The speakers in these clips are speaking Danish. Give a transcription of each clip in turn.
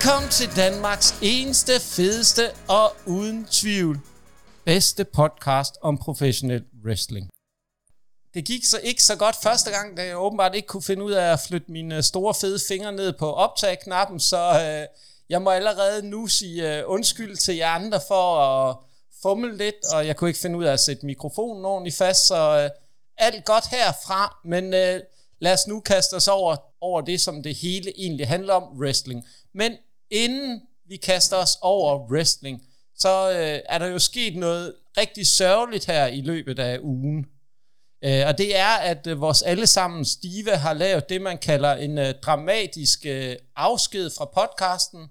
Velkommen til Danmarks eneste, fedeste og uden tvivl bedste podcast om professionel wrestling. Det gik så ikke så godt første gang, da jeg åbenbart ikke kunne finde ud af at flytte mine store fede fingre ned på optag-knappen, så øh, jeg må allerede nu sige øh, undskyld til jer andre for at fumle lidt, og jeg kunne ikke finde ud af at sætte mikrofonen ordentligt fast, så øh, alt godt herfra, men øh, lad os nu kaste os over, over det, som det hele egentlig handler om, wrestling. Men inden vi kaster os over wrestling, så øh, er der jo sket noget rigtig sørgeligt her i løbet af ugen. Øh, og det er, at øh, vores allesammen Stive har lavet det, man kalder en øh, dramatisk øh, afsked fra podcasten.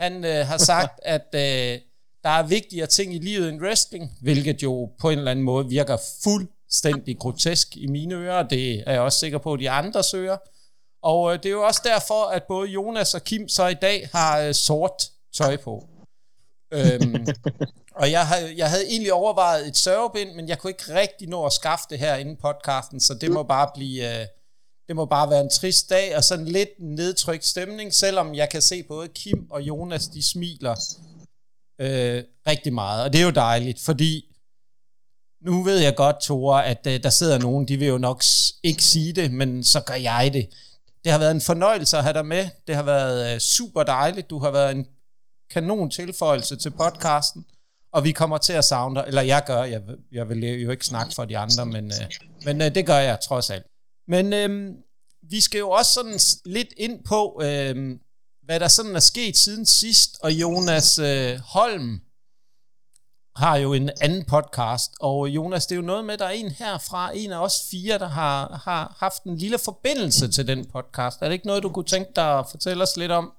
Han øh, har sagt, at øh, der er vigtigere ting i livet end wrestling, hvilket jo på en eller anden måde virker fuldstændig grotesk i mine ører. Det er jeg også sikker på, at de andre søger. Og øh, det er jo også derfor, at både Jonas og Kim så i dag har øh, sort tøj på. øhm, og jeg, havde, jeg havde egentlig overvejet et sørgebind, men jeg kunne ikke rigtig nå at skaffe det her inden podcasten, så det må bare blive... Øh, det må bare være en trist dag, og sådan lidt nedtrykt stemning, selvom jeg kan se både Kim og Jonas, de smiler øh, rigtig meget. Og det er jo dejligt, fordi nu ved jeg godt, Tore, at øh, der sidder nogen, de vil jo nok ikke sige det, men så gør jeg det. Det har været en fornøjelse at have dig med. Det har været øh, super dejligt. Du har været en kanon tilføjelse til podcasten. Og vi kommer til at savne dig. Eller jeg gør. Jeg, jeg vil jo ikke snakke for de andre, men, øh, men øh, det gør jeg trods alt. Men øh, vi skal jo også sådan lidt ind på, øh, hvad der sådan er sket siden sidst. Og Jonas øh, Holm har jo en anden podcast, og Jonas, det er jo noget med, der er en herfra, en af os fire, der har, har haft en lille forbindelse til den podcast. Er det ikke noget, du kunne tænke dig at fortælle os lidt om?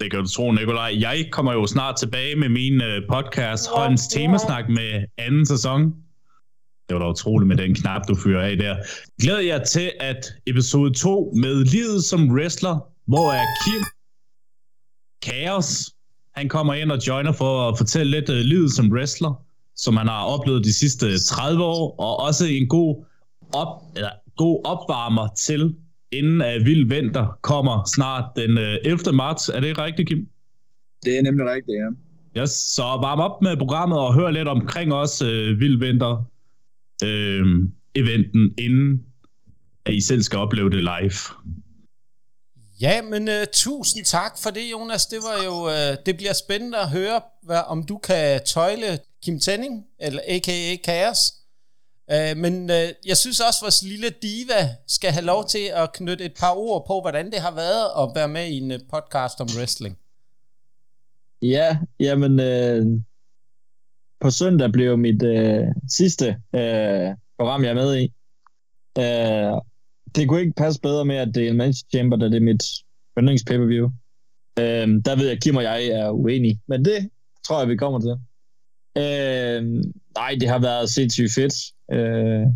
Det kan du tro, Nikolaj. Jeg kommer jo snart tilbage med min øh, podcast, Håndens Temasnak med anden sæson. Det var da utroligt med den knap, du fyrer af der. Glæder jeg til, at episode 2 med livet som wrestler, hvor er Kim Kaos han kommer ind og joiner for at fortælle lidt uh, livet som wrestler, som han har oplevet de sidste 30 år, og også en god, op, eller, god opvarmer til, inden uh, Vild Vinter kommer snart den uh, øh, 11. marts. Er det rigtigt, Kim? Det er nemlig rigtigt, ja. Yes, så varm op med programmet og hør lidt omkring os uh, Vild Vinter uh, eventen, inden at I selv skal opleve det live. Ja, men uh, tusind tak for det, Jonas. Det var jo, uh, det bliver spændende at høre, hvad, om du kan tøjle Kim Tenning, eller a.k.a. Kaos. Uh, men uh, jeg synes også, at vores lille diva skal have lov til at knytte et par ord på, hvordan det har været at være med i en podcast om wrestling. Ja, jamen, øh, på søndag blev mit øh, sidste øh, program, jeg er med i. Øh, det kunne ikke passe bedre med, at det er en Manchester Chamber, da det er mit yndlings pay-per-view. Øhm, der ved jeg, at Kim og jeg er uenige, men det tror jeg, vi kommer til. Øhm, nej, det har været sindssygt fedt. Øh,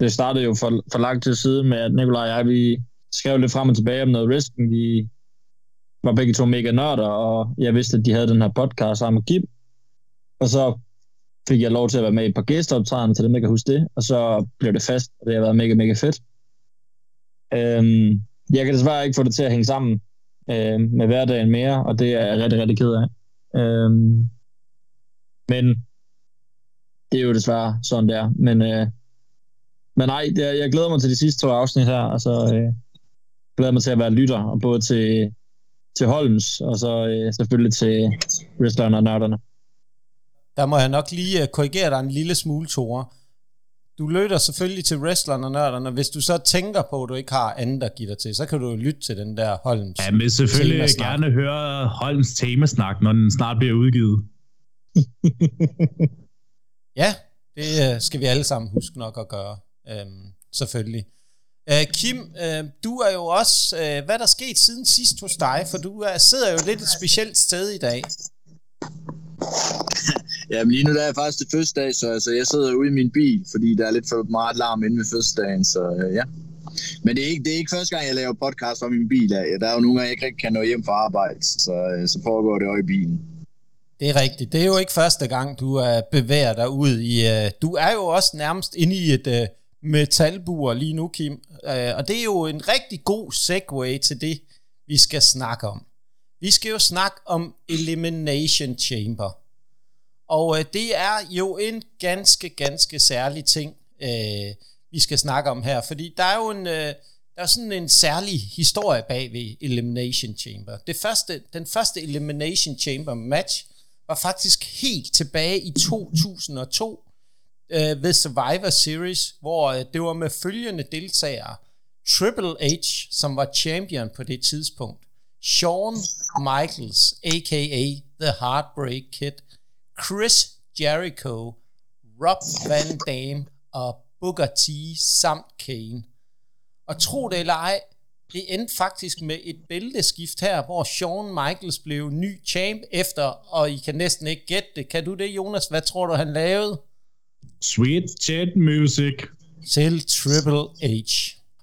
det startede jo for, for lang tid siden med, at Nikolaj og jeg, vi skrev lidt frem og tilbage om noget wrestling. Vi var begge to mega nørder, og jeg vidste, at de havde den her podcast sammen med Kim. Og så fik jeg lov til at være med i et par gæsteoptræden, til dem, jeg kan huske det. Og så blev det fast, og det har været mega, mega fedt. Øhm, jeg kan desværre ikke få det til at hænge sammen øh, med hverdagen mere, og det er jeg rigtig, rigtig ked af. Øhm, men det er jo desværre sådan, der. Men, øh, men nej, det er, jeg glæder mig til de sidste to afsnit her, og så øh, glæder mig til at være lytter, og både til, til Holmes, og så øh, selvfølgelig til wrestlerne og nørderne. Der må jeg nok lige øh, korrigere dig en lille smule, Tore du lytter selvfølgelig til wrestlerne og nørderne, hvis du så tænker på, at du ikke har andet at give dig til, så kan du lytte til den der Holms Ja, men selvfølgelig temasnak. gerne høre Holms temasnak, når den snart bliver udgivet. ja, det øh, skal vi alle sammen huske nok at gøre, øhm, selvfølgelig. Øh, Kim, øh, du er jo også, øh, hvad der er sket siden sidst hos dig, for du er, sidder jo lidt et specielt sted i dag. Ja, men lige nu der er faktisk det fødselsdag, så altså, jeg sidder ude i min bil, fordi der er lidt for meget larm inde ved fødselsdagen, så øh, ja. Men det er, ikke, det er ikke første gang, jeg laver podcast om min bil. Af. Der er jo nogle gange, jeg ikke rigtig kan nå hjem fra arbejde, så, øh, så pågår det også i bilen. Det er rigtigt. Det er jo ikke første gang, du er bevæger dig ud i... Uh, du er jo også nærmest inde i et uh, metalbur lige nu, Kim. Uh, og det er jo en rigtig god segue til det, vi skal snakke om. Vi skal jo snakke om Elimination Chamber. Og øh, det er jo en ganske, ganske særlig ting, øh, vi skal snakke om her. Fordi der er jo en, øh, der er sådan en særlig historie bag ved Elimination Chamber. Det første, den første Elimination Chamber match var faktisk helt tilbage i 2002 øh, ved Survivor Series, hvor øh, det var med følgende deltagere. Triple H, som var champion på det tidspunkt. Shawn Michaels, a.k.a. The Heartbreak Kid. Chris Jericho, Rob Van Dam og Booker T samt Kane. Og tro det eller ej, det endte faktisk med et bælteskift her, hvor Shawn Michaels blev ny champ efter, og I kan næsten ikke gætte det. Kan du det, Jonas? Hvad tror du, han lavede? Sweet Chat Music. Til Triple H.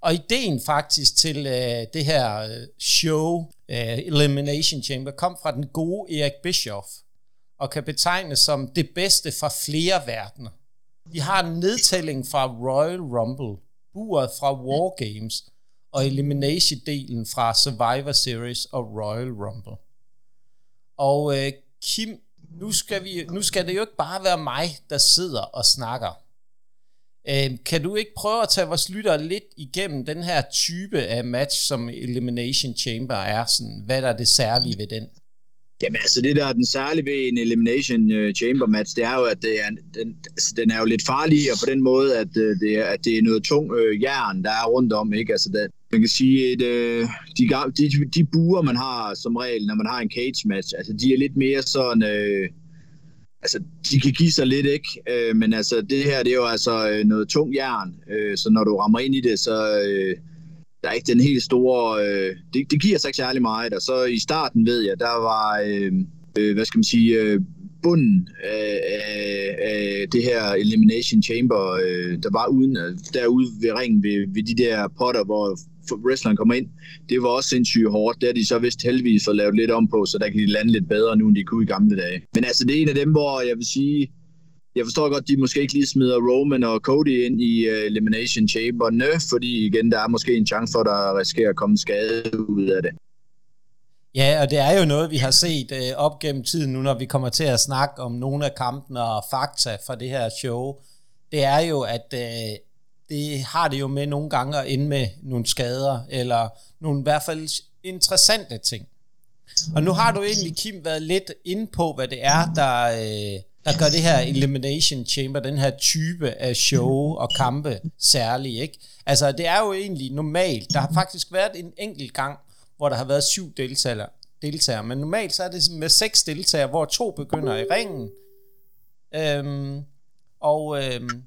Og ideen faktisk til uh, det her uh, show, uh, Elimination Chamber, kom fra den gode Erik Bischoff, og kan betegnes som det bedste fra flere verdener. Vi har en nedtælling fra Royal Rumble, buret fra War Games, og Elimination-delen fra Survivor Series og Royal Rumble. Og øh, Kim, nu skal, vi, nu skal det jo ikke bare være mig, der sidder og snakker. Øh, kan du ikke prøve at tage vores lyttere lidt igennem den her type af match, som Elimination Chamber er? Sådan, hvad der er det særlige ved den? Jamen altså, det der er den særlige ved en Elimination øh, Chamber match, det er jo, at det er, den, altså, den er jo lidt farlig, og på den måde, at, øh, det, er, at det er noget tung øh, jern, der er rundt om, ikke? Altså, det, man kan sige, at øh, de, de, de buer, man har som regel, når man har en cage match, altså, de er lidt mere sådan... Øh, altså, de kan give sig lidt, ikke? Øh, men altså, det her, det er jo altså øh, noget tung jern, øh, så når du rammer ind i det, så øh, der er ikke den helt store... Øh, det, det giver sig ikke særlig meget, og så i starten, ved jeg, der var, øh, øh, hvad skal man sige, øh, bunden af, af, af det her Elimination Chamber, øh, der var uden, øh, derude ved ringen, ved, ved de der potter, hvor wrestleren kommer ind, det var også sindssygt hårdt. Det har de så vist heldigvis fået lavet lidt om på, så der kan de lande lidt bedre nu, end de kunne i gamle dage. Men altså, det er en af dem, hvor jeg vil sige, jeg forstår godt, de måske ikke lige smider Roman og Cody ind i uh, Elimination Chamberne, fordi igen, der er måske en chance for, at der risikerer at komme skade ud af det. Ja, og det er jo noget, vi har set uh, op gennem tiden nu, når vi kommer til at snakke om nogle af kampene og fakta fra det her show. Det er jo, at uh, det har det jo med nogle gange at ende med nogle skader, eller nogle i hvert fald interessante ting. Og nu har du egentlig, Kim, været lidt inde på, hvad det er, der, øh, der gør det her Elimination Chamber, den her type af show og kampe særlig, ikke? Altså, det er jo egentlig normalt. Der har faktisk været en enkelt gang, hvor der har været syv deltagere, deltagere men normalt så er det med seks deltagere, hvor to begynder i ringen. Øhm, og øhm,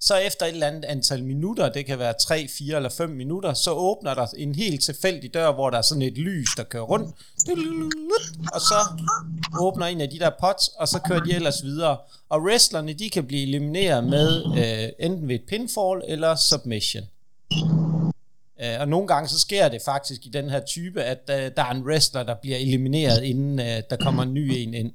så efter et eller andet antal minutter, det kan være 3, 4 eller 5 minutter, så åbner der en helt tilfældig dør, hvor der er sådan et lys, der kører rundt, og så åbner en af de der pots, og så kører de ellers videre. Og wrestlerne, de kan blive elimineret med øh, enten ved et pinfall eller submission. Øh, og nogle gange så sker det faktisk i den her type, at øh, der er en wrestler, der bliver elimineret, inden øh, der kommer en ny en ind.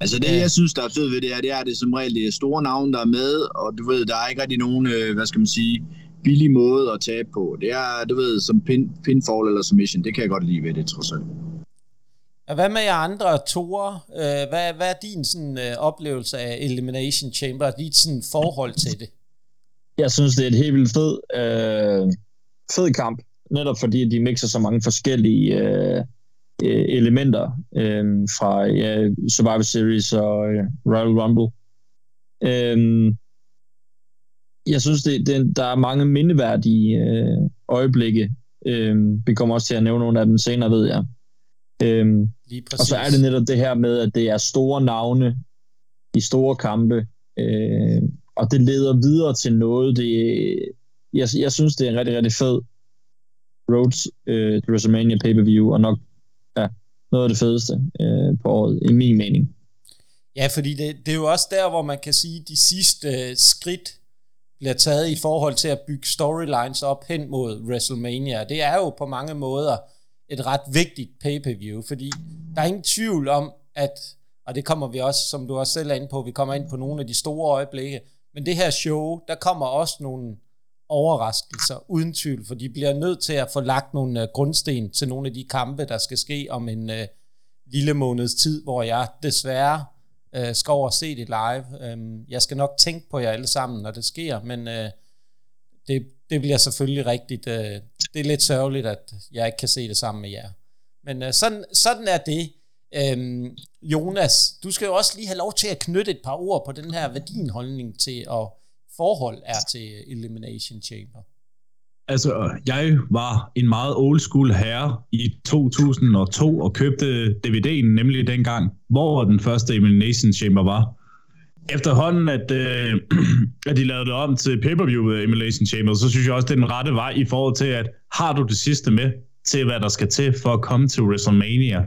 Altså det, jeg synes, der er fedt ved det her, det er, at det er som regel det er store navne, der er med, og du ved, der er ikke rigtig nogen, øh, hvad skal man sige, billig måde at tabe på. Det er, du ved, som pin, pinfall eller submission, det kan jeg godt lide ved det, trods alt. Og hvad med jer andre toer? Øh, hvad, hvad er din sådan, øh, oplevelse af Elimination Chamber, dit sådan, forhold til det? Jeg synes, det er et helt vildt fed, øh, fed kamp, netop fordi de mixer så mange forskellige øh, øh, elementer øh, fra ja, Survivor Series og øh, Royal Rumble. Øh, jeg synes, det, det, der er mange mindeværdige øh, øjeblikke. Øh, vi kommer også til at nævne nogle af dem senere, ved jeg. Øh, og så er det netop det her med, at det er store navne i store kampe, øh, og det leder videre til noget. Det, jeg, jeg synes, det er en rigtig, rigtig fed Roads øh, WrestleMania pay-per-view, og nok noget af det fedeste øh, på året, i min mening. Ja, fordi det, det er jo også der, hvor man kan sige, at de sidste øh, skridt bliver taget i forhold til at bygge storylines op hen mod WrestleMania. Det er jo på mange måder et ret vigtigt pay-per-view, fordi der er ingen tvivl om, at, og det kommer vi også, som du også selv er inde på, vi kommer ind på nogle af de store øjeblikke, men det her show, der kommer også nogle overraskelser, uden tvivl, for de bliver nødt til at få lagt nogle øh, grundsten til nogle af de kampe, der skal ske om en øh, lille måneds tid, hvor jeg desværre øh, skal over og se det live. Øhm, jeg skal nok tænke på jer alle sammen, når det sker, men øh, det, det bliver selvfølgelig rigtigt. Øh, det er lidt sørgeligt, at jeg ikke kan se det sammen med jer. Men øh, sådan, sådan er det. Øhm, Jonas, du skal jo også lige have lov til at knytte et par ord på den her værdinholdning til at forhold er til Elimination Chamber? Altså, jeg var en meget old school herre i 2002 og købte DVD'en, nemlig dengang, hvor den første Elimination Chamber var. Efterhånden, at, øh, at de lavede det om til pay-per-view øh, Elimination Chamber, så synes jeg også, det er den rette vej i forhold til, at har du det sidste med til, hvad der skal til for at komme til WrestleMania.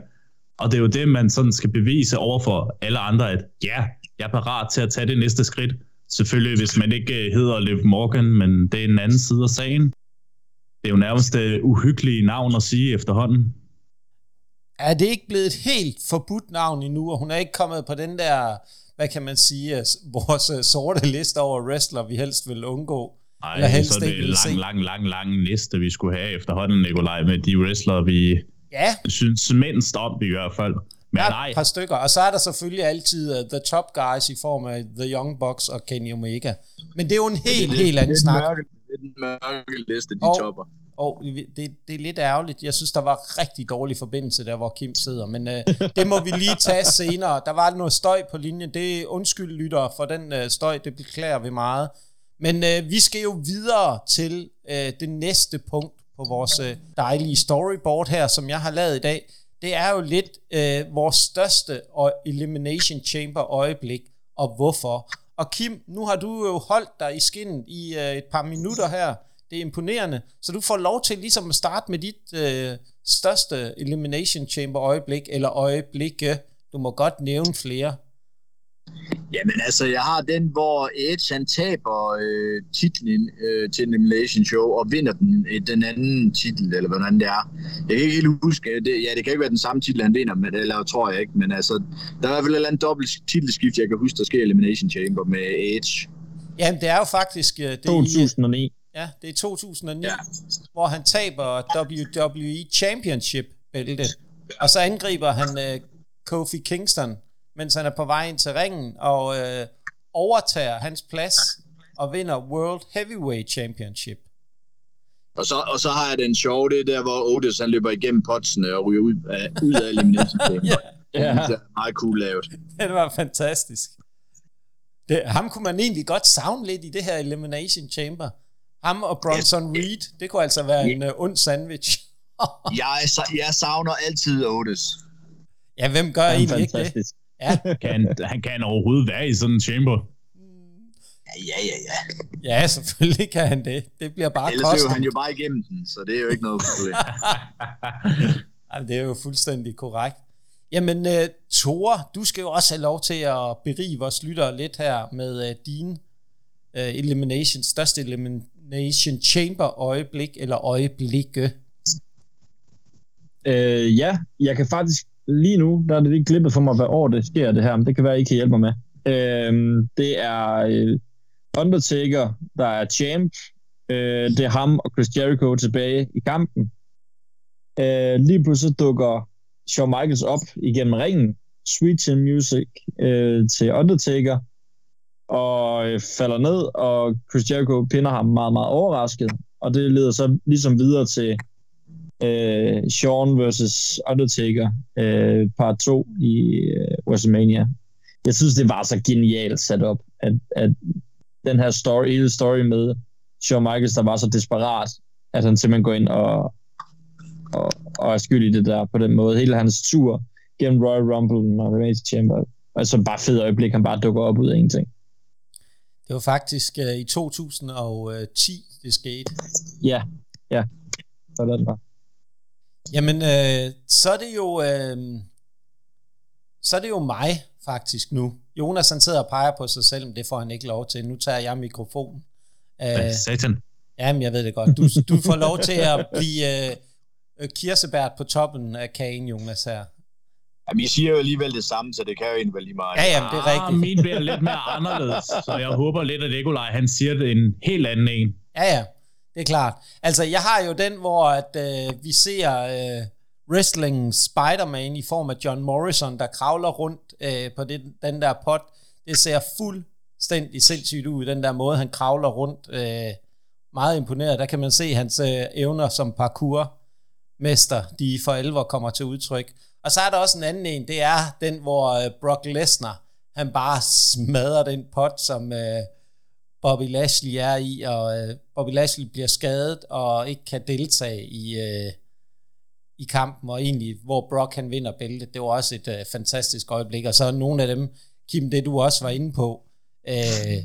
Og det er jo det, man sådan skal bevise over for alle andre, at ja, jeg er parat til at tage det næste skridt. Selvfølgelig, hvis man ikke øh, hedder Liv Morgan, men det er en anden side af sagen. Det er jo nærmest det uhyggelige navn at sige efterhånden. Er det ikke blevet et helt forbudt navn endnu, og hun er ikke kommet på den der, hvad kan man sige, vores øh, sorte liste over wrestler, vi helst vil undgå? Nej, eller helst så er det en lang, lang, lang, lang liste, vi skulle have efterhånden, Nikolaj, med de wrestlere, vi ja. synes mindst om i hvert fald. Men der er et par stykker, og så er der selvfølgelig altid uh, The Top Guys i form af The Young Bucks og Kenny Omega. Men det er jo en helt, helt anden snak. Det er den mørke liste, de og, topper. Og det, det er lidt ærgerligt. Jeg synes, der var rigtig dårlig forbindelse der, hvor Kim sidder. Men uh, det må vi lige tage senere. Der var noget støj på linjen. Det er undskyld, lytter, for den uh, støj. Det beklager vi meget. Men uh, vi skal jo videre til uh, det næste punkt på vores uh, dejlige storyboard her, som jeg har lavet i dag det er jo lidt øh, vores største Elimination Chamber øjeblik, og hvorfor. Og Kim, nu har du jo holdt dig i skinnet i øh, et par minutter her. Det er imponerende. Så du får lov til ligesom at starte med dit øh, største Elimination Chamber øjeblik, eller øjeblikke. Du må godt nævne flere. Jamen altså, jeg har den, hvor Edge han taber øh, titlen øh, til Elimination Show og vinder den, øh, den anden titel, eller hvordan det er. Jeg kan ikke helt huske, det, ja, det kan ikke være den samme titel, han vinder, men, eller tror jeg ikke, men altså, der er i hvert fald et eller andet dobbelt titelskift, jeg kan huske, der sker Elimination Chamber med Edge. Jamen, det er jo faktisk... Øh, det 2009. I, ja, det er 2009, ja. hvor han taber WWE Championship bælte, og så angriber han uh, Kofi Kingston, mens han er på vej ind til ringen, og øh, overtager hans plads og vinder World Heavyweight Championship. Og så, og så har jeg den sjove, det der, hvor Otis han løber igennem potsene og ryger ud af, ud af elimination. ja. ja. Det er meget cool lavet. Det var fantastisk. Det, ham kunne man egentlig godt savne lidt i det her Elimination Chamber. Ham og Bronson yes. Reed, det kunne altså være en uh, ond sandwich. jeg, jeg savner altid Otis. Ja, hvem gør egentlig ikke det? Ja. kan, han kan overhovedet være i sådan en chamber. Ja, ja, ja. Ja, selvfølgelig kan han det. Det bliver bare Ellers kostet. er han jo bare igennem den, så det er jo ikke noget problem. Jamen, det er jo fuldstændig korrekt. Jamen, uh, Thor, du skal jo også have lov til at berige vores lyttere lidt her med uh, din uh, elimination, største elimination chamber øjeblik, eller øjeblikke. Uh, ja, jeg kan faktisk lige nu, der er det lige klippet for mig, hvad år det sker det her, men det kan være, I kan hjælpe mig med. Øh, det er øh, Undertaker, der er champ. Øh, det er ham og Chris Jericho tilbage i kampen. Øh, lige pludselig dukker Shawn Michaels op igennem ringen. Sweet Chin Music øh, til Undertaker. Og øh, falder ned, og Chris Jericho pinder ham meget, meget overrasket. Og det leder så ligesom videre til øh, Sean versus Undertaker øh, part 2 i øh, WrestleMania. Jeg synes, det var så genialt sat op, at, at den her story, hele story med Shawn Michaels, der var så desperat, at han simpelthen går ind og, og, og er skyld i det der på den måde. Hele hans tur gennem Royal Rumble og Elimination Chamber. Altså bare fed øjeblik, han bare dukker op ud af ingenting. Det var faktisk uh, i 2010, det skete. Ja, ja. Sådan var. Jamen, øh, så er det jo... Øh, så er det jo mig, faktisk, nu. Jonas, han sidder og peger på sig selv, men det får han ikke lov til. Nu tager jeg mikrofonen. Øh, Satan. Jamen, jeg ved det godt. Du, du får lov til at blive øh, kirsebært på toppen af kagen, Jonas, her. Jamen, I siger jo alligevel det samme, så det kan jo egentlig lige meget. Ja, jamen, det er rigtigt. Ah, min bliver lidt mere anderledes, så jeg håber lidt, at Nikolaj, han siger det en helt anden en. Ja, ja, det er klart. Altså, jeg har jo den, hvor at, øh, vi ser øh, wrestling Spider-Man i form af John Morrison, der kravler rundt øh, på det, den der pot. Det ser fuldstændig sindssygt ud, den der måde, han kravler rundt. Øh, meget imponeret. Der kan man se hans øh, evner som parkourmester, de for alvor kommer til udtryk. Og så er der også en anden en, det er den, hvor øh, Brock Lesnar, han bare smadrer den pot, som øh, Bobby Lashley er i, og øh, Bobby Lashley bliver skadet og ikke kan deltage i, øh, i kampen, og egentlig, hvor Brock han vinder bæltet, det var også et øh, fantastisk øjeblik, og så nogle af dem, Kim, det du også var inde på, øh,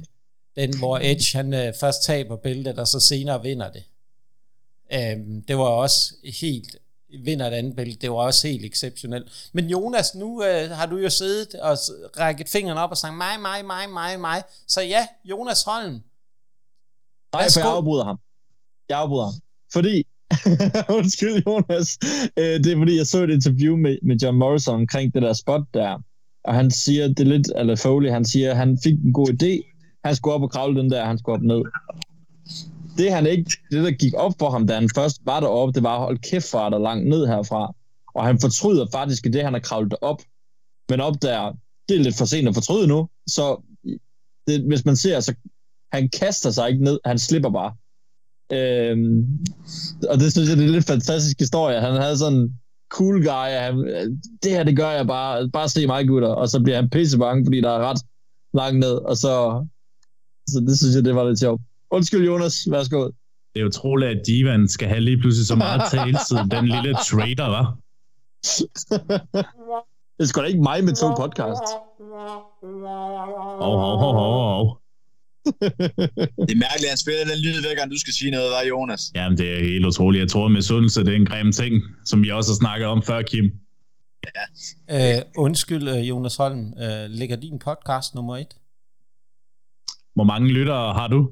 den hvor Edge han øh, først taber bæltet, og så senere vinder det. Øh, det var også helt vinder et andet bælte. Det var også helt exceptionelt. Men Jonas, nu øh, har du jo siddet og rækket fingrene op og sagt mig, mig, mig, mig, mig. Så ja, Jonas Holm. Nej, for jeg afbryder ham. Jeg afbryder ham. Fordi, undskyld Jonas, øh, det er fordi, jeg så et interview med, med John Morrison omkring det der spot der, og han siger, det er lidt, eller Foley, han siger, han fik en god idé, han skulle op og kravle den der, han skulle op ned det, han ikke, det, der gik op for ham, da han først var deroppe, det var, hold kæft, far, der langt ned herfra. Og han fortryder faktisk det, han har kravlet op. Men op der, det er lidt for sent at fortryde nu. Så det, hvis man ser, så han kaster sig ikke ned, han slipper bare. Øhm, og det synes jeg, det er en lidt fantastisk historie. Han havde sådan en cool guy, han, øh, det her, det gør jeg bare, bare se mig, gutter. Og så bliver han pisse bange, fordi der er ret langt ned, og så, så det synes jeg, det var lidt sjovt. Undskyld, Jonas. Værsgo. Det er utroligt, at Divan skal have lige pludselig så meget taletid, den lille trader, var. det er sgu da ikke mig med to podcasts. Hov, hov, hov, hov, det er mærkeligt, at han spiller den lyd hver gang du skal sige noget, var Jonas? Jamen, det er helt utroligt. Jeg tror, med sundelse, det er en grim ting, som vi også har snakket om før, Kim. Ja. Øh, undskyld, øh, Jonas Holm. Øh, ligger din podcast nummer et? Hvor mange lyttere har du?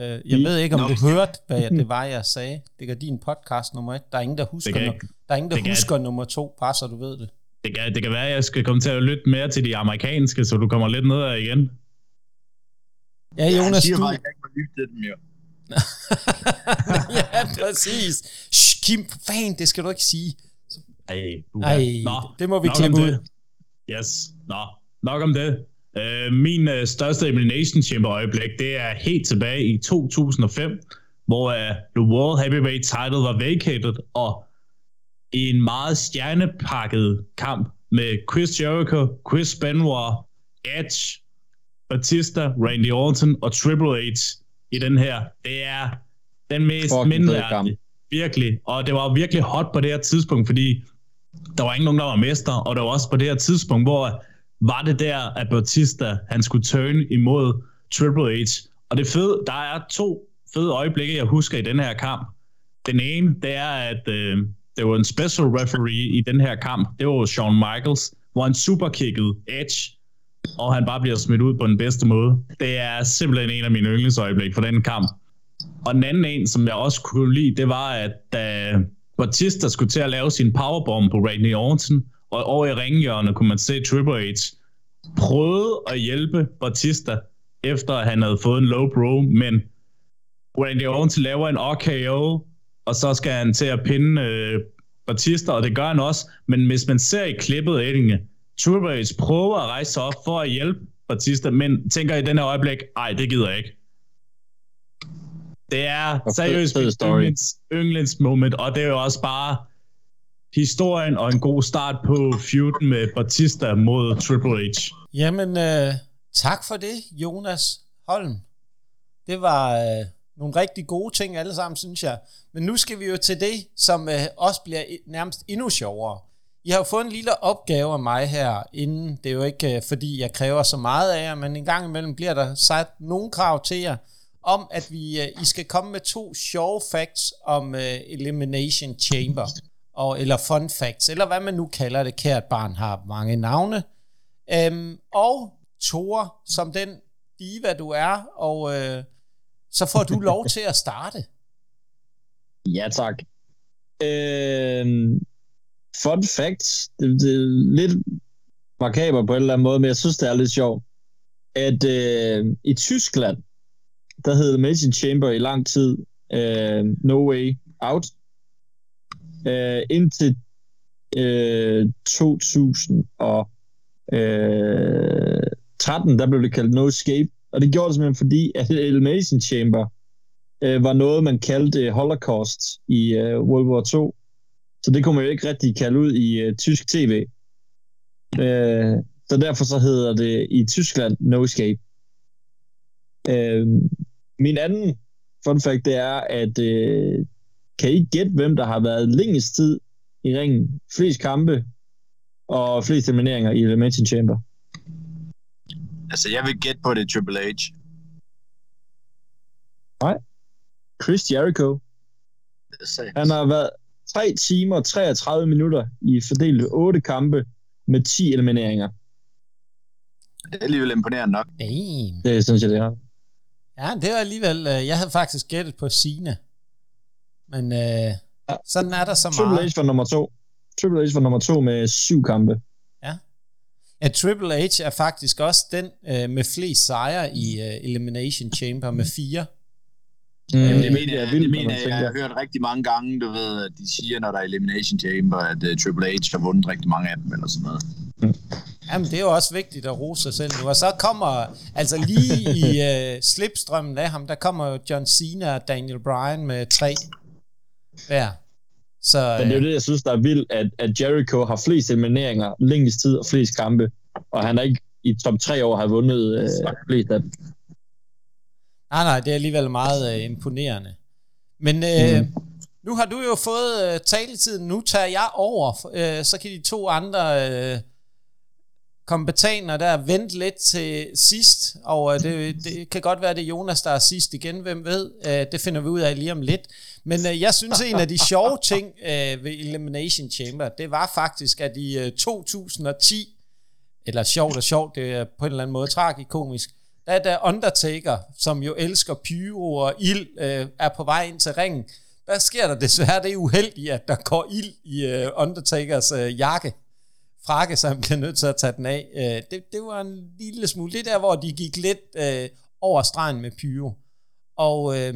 Øh, jeg ved ikke, om du hørte, hvad det var, jeg sagde. Det er din podcast nummer et. Der er ingen, der husker, no- der er ingen, der husker nummer to, bare så du ved det. Det kan, det kan være, at jeg skal komme til at lytte mere til de amerikanske, så du kommer lidt nedad igen. Ja, Jonas, ja, du... Jeg ikke må lytte til dem, jo. ja, præcis. Shh, Kim, fan, det skal du ikke sige. Ej, Ej Nå, det må vi klippe ud. Yes, nå, nok om det. Uh, min uh, største Elimination Chamber øjeblik, det er helt tilbage i 2005, hvor uh, The World Heavyweight title var vacated, og i en meget stjernepakket kamp med Chris Jericho, Chris Benoit, Edge, Batista, Randy Orton og Triple H i den her. Det er den mest mindre virkelig. Og det var virkelig hot på det her tidspunkt, fordi der var ingen nogen, der var mester, og det var også på det her tidspunkt, hvor var det der, at Bautista, han skulle turn imod Triple H. Og det fede, der er to fede øjeblikke, jeg husker i den her kamp. Den ene, det er, at øh, det var en special referee i den her kamp. Det var Shawn Michaels, hvor han superkickede Edge, og han bare bliver smidt ud på den bedste måde. Det er simpelthen en af mine yndlingsøjeblikke for den kamp. Og den anden en, som jeg også kunne lide, det var, at da Batista skulle til at lave sin powerbomb på Randy Orton, og over i ringhjørnet kunne man se Triple H prøvede at hjælpe Batista, efter at han havde fået en low bro, men Randy Orton laver en RKO, og så skal han til at pinde øh, Batista, og det gør han også, men hvis man ser i klippet Eddinge, Triple H prøver at rejse sig op for at hjælpe Batista, men tænker i den her øjeblik, ej, det gider jeg ikke. Det er seriøst yndlings, yndlings moment, og det er jo også bare historien og en god start på feuden med Batista mod Triple H. Jamen, øh, tak for det, Jonas Holm. Det var øh, nogle rigtig gode ting alle sammen, synes jeg. Men nu skal vi jo til det, som øh, også bliver nærmest endnu sjovere. I har jo fået en lille opgave af mig her inden. Det er jo ikke, øh, fordi jeg kræver så meget af jer, men en gang imellem bliver der sat nogle krav til jer, om at vi, øh, I skal komme med to sjove facts om øh, Elimination Chamber og, eller fun facts, eller hvad man nu kalder det. Kært barn har mange navne. Øhm, og Thor, som den diva du er, og øh, så får du lov til at starte. Ja, tak. Øhm, fun facts. Det, det er lidt makaber på en eller anden måde, men jeg synes, det er lidt sjovt, at øh, i Tyskland, der hed Elimination Chamber i lang tid uh, No Way Out øh, indtil øh, 2013, øh, der blev det kaldt No Escape. Og det gjorde det simpelthen fordi, at Elimination Chamber øh, var noget, man kaldte Holocaust i øh, World War 2. Så det kunne man jo ikke rigtig kalde ud i øh, tysk tv. Øh, så derfor så hedder det i Tyskland No Escape. Øh, min anden fun fact, det er, at øh, kan I gætte, hvem der har været længst tid i ringen? Flest kampe og flest elimineringer i Elimination Chamber. Altså, jeg vil gætte på det Triple H. Chris Jericho. Er. Han har været 3 timer og 33 minutter i fordelt 8 kampe med 10 elimineringer. Det er alligevel imponerende nok. Damn. Det synes jeg, det er. Ja, det var alligevel... Øh, jeg havde faktisk gættet på Sine. Men øh, sådan er der så Triple meget. H var nummer to. Triple H var nummer to med syv kampe. Ja, Triple H er faktisk også den øh, med flest sejre i øh, Elimination Chamber med fire. Mm, Jamen, det mener, er jeg, vildt, det mener jeg, jeg har hørt rigtig mange gange, du ved, at de siger, når der er Elimination Chamber, at uh, Triple H har vundet rigtig mange af dem, eller sådan noget. Jamen, det er jo også vigtigt at rose sig selv nu. Og så kommer, altså lige i øh, slipstrømmen af ham, der kommer jo John Cena og Daniel Bryan med tre hver. Så Men det er jo det, jeg synes, der er vildt, at, at Jericho har flest elimineringer, længst tid og flest kampe, og han er ikke i top 3 år har vundet øh, flest af dem. nej, nej, det er alligevel meget øh, imponerende. Men øh, mm. nu har du jo fået øh, taletiden, nu tager jeg over, øh, så kan de to andre øh, kompetenter der vente lidt til sidst, og øh, det, det kan godt være, det er Jonas, der er sidst igen, hvem ved, øh, det finder vi ud af lige om lidt. Men øh, jeg synes, en af de sjove ting ved Elimination Chamber, det var faktisk, at i øh, 2010, eller sjovt og sjovt, det er på en eller anden måde tragikomisk, der Undertaker, som jo elsker pyro og ild, er på vej ind til ringen. Der sker der desværre det uheldige, at der går ild i Undertakers jakke, frakke, så han bliver nødt til at tage den af. Øh, det, det var en lille smule. Det er der, hvor de gik lidt øh, over stregen med pyro. Og øh,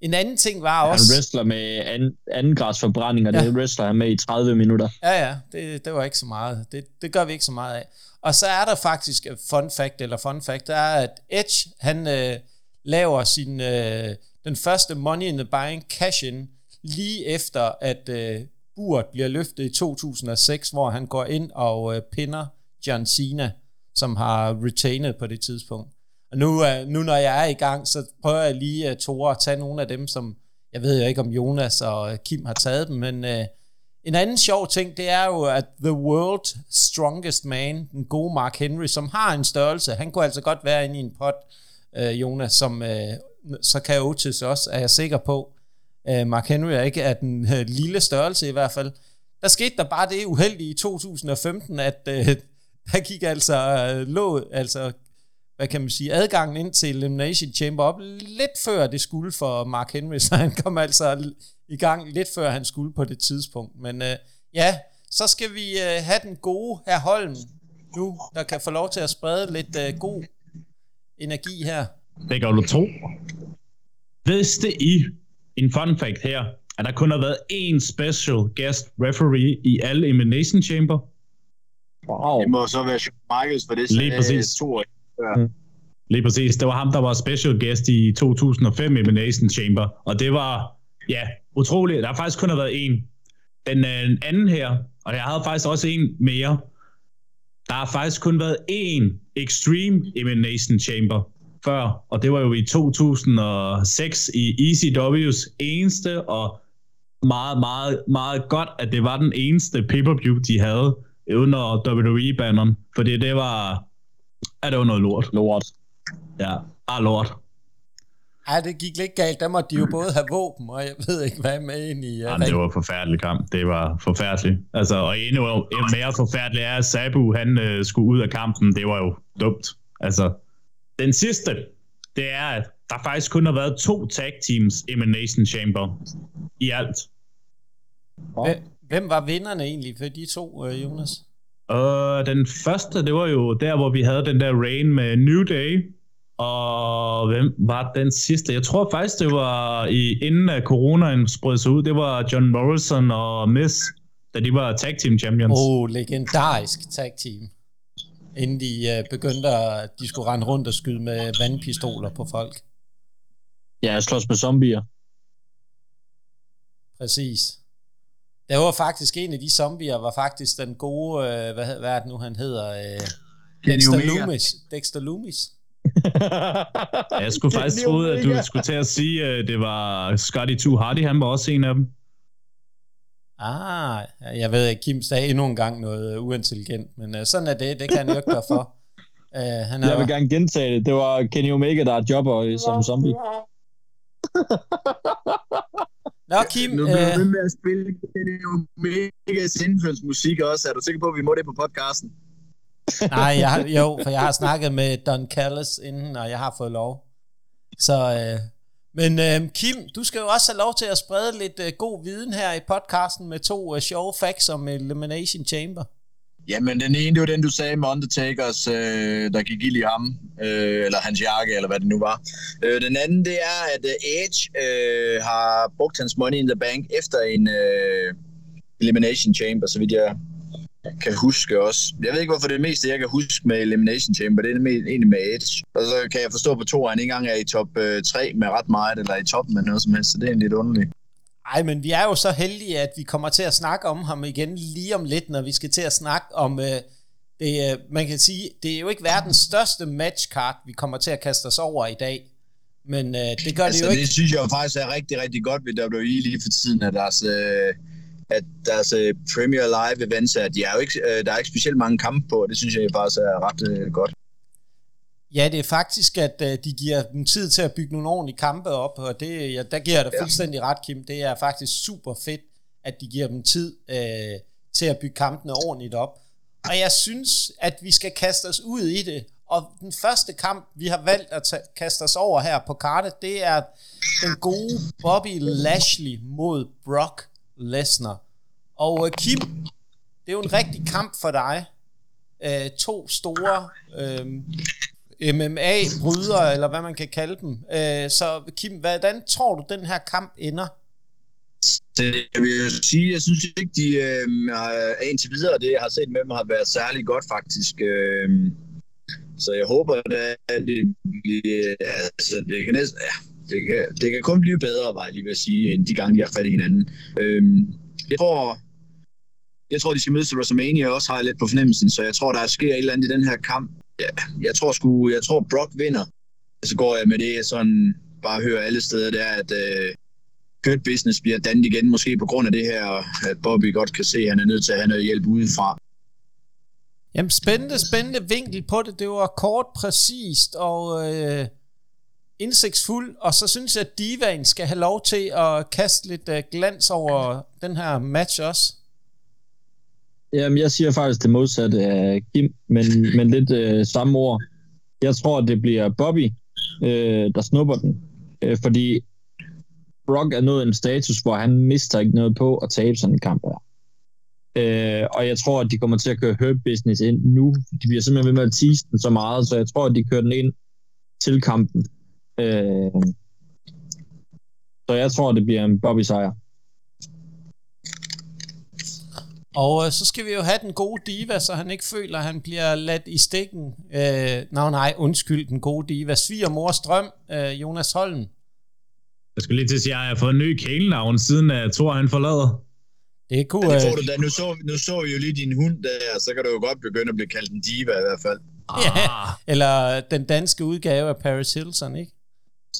en anden ting var Han også... wrestler med anden, anden grads forbrænding, og Ja. det wrestler han med i 30 minutter. Ja, ja, det, det var ikke så meget. Det, det gør vi ikke så meget af. Og så er der faktisk et fun fact, eller fun fact, der er, at Edge, han øh, laver sin, øh, den første Money in the Bank cash-in, lige efter, at øh, buret bliver løftet i 2006, hvor han går ind og øh, pinder John Cena, som har retainet på det tidspunkt. Og nu, øh, nu når jeg er i gang, så prøver jeg lige, uh, Tore, at tage nogle af dem, som jeg ved jo ikke, om Jonas og øh, Kim har taget dem, men øh, en anden sjov ting, det er jo, at The World Strongest Man, den gode Mark Henry, som har en størrelse, han kunne altså godt være inde i en pot, øh, Jonas, som øh, så kan Otis også, er jeg sikker på. Øh, Mark Henry er ikke af den øh, lille størrelse i hvert fald. Der skete der bare det uheldige i 2015, at øh, der gik altså øh, lå, altså hvad kan man sige, adgangen ind til Elimination Chamber op lidt før det skulle for Mark Henry, så han kom altså i gang lidt før han skulle på det tidspunkt. Men øh, ja, så skal vi øh, have den gode her Holm nu, der kan få lov til at sprede lidt øh, god energi her. Det kan du tro. Vidste I, en fun fact her, at der kun har været én special guest referee i alle Elimination Chamber? Wow. Det må så være Shawn Michaels, for det Lige præcis. to år. Lige præcis. Det var ham, der var special guest i 2005 Elimination Chamber. Og det var, ja, utroligt. Der har faktisk kun har været en. Den øh, anden her, og jeg havde faktisk også en mere. Der har faktisk kun været én Extreme Elimination Chamber før, og det var jo i 2006 i ECW's eneste, og meget, meget, meget godt, at det var den eneste pay-per-view, de havde under WWE-banneren, fordi det var, ja, det var noget lort. Lort. Ja, ah, lort. Ej, det gik lidt galt. Der måtte de jo både have våben, og jeg ved ikke, hvad med ind i uh, Jamen, det var en forfærdelig kamp. Det var forfærdeligt. Altså, og endnu endnu mere forfærdeligt er, at Sabu, han øh, skulle ud af kampen. Det var jo dumt. Altså, den sidste, det er, at der faktisk kun har været to tag teams i Elimination Chamber i alt. Hvem var vinderne egentlig for de to, uh, Jonas? Og den første, det var jo der, hvor vi havde den der rain med New Day. Og hvem var den sidste? Jeg tror faktisk, det var i, inden at coronaen sprød sig ud. Det var John Morrison og Miss, da de var tag team champions. Oh, legendarisk tag team. Inden de uh, begyndte at de skulle rende rundt og skyde med vandpistoler på folk. Ja, jeg slås med zombier. Præcis. Der var faktisk en af de zombier, var faktisk den gode, øh, hvad, hvad er det nu, han hedder? Øh, Dexter Omega. Loomis. Dexter Loomis. Jeg skulle faktisk tro, at du skulle til at sige, at det var Scotty Too Hardy. Han var også en af dem. Ah, jeg ved ikke, Kim sagde endnu en gang noget øh, uintelligent, men uh, sådan er det, det kan han jo ikke gøre for. Uh, han er, Jeg vil gerne gentage det. Det var Kenny Omega, der er jobber øh, som zombie. Nå, Kim, Nu bliver øh, du ved med at spille Kenny Omegas musik også. Er du sikker på, at vi må det på podcasten? nej, jeg har, jo, for jeg har snakket med Don Callis inden, og jeg har fået lov. Så, øh, men øh, Kim, du skal jo også have lov til at sprede lidt øh, god viden her i podcasten med to øh, sjove facts om Elimination Chamber. Jamen, den ene, det var den, du sagde med Undertakers, øh, der gik ild i ham, øh, eller hans jakke, eller hvad det nu var. Øh, den anden, det er, at øh, Edge øh, har brugt hans Money in the Bank efter en øh, Elimination Chamber, så vidt jeg kan huske også. Jeg ved ikke, hvorfor det meste, jeg kan huske med Elimination Chamber, det er egentlig med Edge. Og så kan jeg forstå på to, at han ikke engang er i top øh, 3 med ret meget, eller i toppen med noget som helst, så det er lidt underligt. Ej, men vi er jo så heldige, at vi kommer til at snakke om ham igen lige om lidt, når vi skal til at snakke om... Øh, det, øh, man kan sige, det er jo ikke verdens største matchcard, vi kommer til at kaste os over i dag. Men øh, det gør altså, det jo ikke. det synes jeg jo faktisk er rigtig, rigtig godt ved WWE lige for tiden, at deres, øh, at deres øh, Premier Live events, at de er jo ikke, øh, der er ikke specielt mange kampe på, og det synes jeg faktisk er ret øh, godt. Ja, det er faktisk, at øh, de giver dem tid til at bygge nogle ordentlige kampe op, og det, ja, der giver jeg dig Ja. fuldstændig ret, Kim. Det er faktisk super fedt, at de giver dem tid øh, til at bygge kampene ordentligt op. Og jeg synes, at vi skal kaste os ud i det. Og den første kamp, vi har valgt at tage, kaste os over her på kartet, det er den gode Bobby Lashley mod Brock Lesnar. Og øh, Kim, det er jo en rigtig kamp for dig. Øh, to store øh, MMA-brydere, eller hvad man kan kalde dem. Øh, så Kim, hvordan tror du, den her kamp ender? Øh, jeg vil sige, jeg synes ikke, de øh, er øh, indtil videre, det jeg har set med dem, har været særlig godt faktisk. Øh, så jeg håber, at det, altså, det kan næsten, ja, det kan, det kan kun blive bedre, var jeg lige ved at sige, end de gange, de har fat i hinanden. Øhm, jeg tror, jeg tror, de skal mødes til WrestleMania også, har jeg lidt på fornemmelsen, så jeg tror, der sker et eller andet i den her kamp. Ja, jeg tror sgu, jeg tror Brock vinder. Så går jeg med det, sådan bare hører alle steder, der at øh, Kurt Business bliver dannet igen, måske på grund af det her, at Bobby godt kan se, at han er nødt til at have noget hjælp udefra. Jamen, spændende, spændende vinkel på det. Det var kort, præcist og øh, indsigtsfuld. Og så synes jeg, at Divaen skal have lov til at kaste lidt øh, glans over den her match også. Jamen, jeg siger faktisk det modsatte af Kim, men, men lidt øh, samme ord. Jeg tror, det bliver Bobby, øh, der snupper den. Øh, fordi Brock er nået en status, hvor han mister ikke noget på at tabe sådan en kamp her. Øh, og jeg tror, at de kommer til at køre Herb Business ind nu. De bliver simpelthen ved med at tease den så meget, så jeg tror, at de kører den ind til kampen. Øh, så jeg tror, det bliver en Bobby-sejr. Og øh, så skal vi jo have den gode diva, så han ikke føler, at han bliver ladt i stikken. Øh, nej, nej, undskyld, den gode diva. Svigermors drøm, øh, Jonas Holm. Jeg skal lige til at sige, at jeg har fået en ny kælenavn, siden at Thor han forlader. Det kunne... Ja, Øh, det får du da. Nu så, nu så vi jo lige din hund der, så kan du jo godt begynde at blive kaldt en diva i hvert fald. Ja, Ah, eller den danske udgave af Paris Hilton, ikke?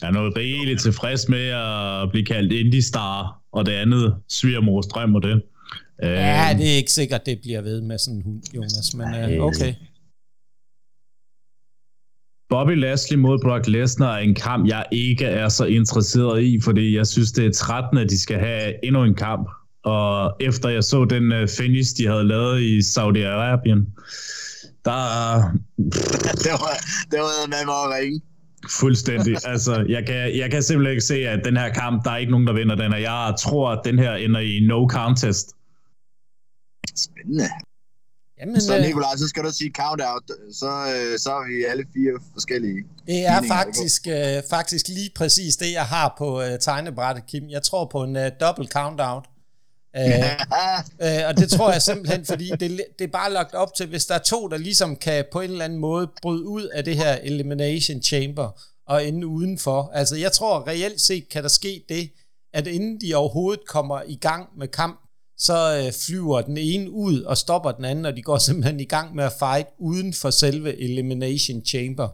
Jeg er noget rigeligt tilfreds med at blive kaldt Indie Star, og det andet svigermors drøm og det. Ja, Øh, det er ikke sikkert, det bliver ved med sådan en hund, Jonas, men øh, okay. Bobby Lashley mod Brock Lesnar er en kamp, jeg ikke er så interesseret i, fordi jeg synes, det er 13, at de skal have endnu en kamp. Og efter jeg så den uh, finish, de havde lavet i Saudi-Arabien, der det var, det var med mig at ringe. Fuldstændig. altså, jeg kan, jeg kan simpelthen ikke se, at den her kamp, der er ikke nogen, der vinder den, og jeg tror, at den her ender i no contest. Spændende. Jamen, så øh, Nikolaj, så skal du sige count out, så, øh, så er vi alle fire forskellige. Det er faktisk, øh, faktisk lige præcis det, jeg har på øh, tegnebrættet, Kim. Jeg tror på en øh, double count out. Øh, øh, og det tror jeg simpelthen, fordi det, det er bare lagt op til, hvis der er to, der ligesom kan på en eller anden måde bryde ud af det her elimination chamber og ende udenfor. Altså jeg tror reelt set kan der ske det, at inden de overhovedet kommer i gang med kamp, så øh, flyver den ene ud og stopper den anden, og de går simpelthen i gang med at fight uden for selve Elimination Chamber.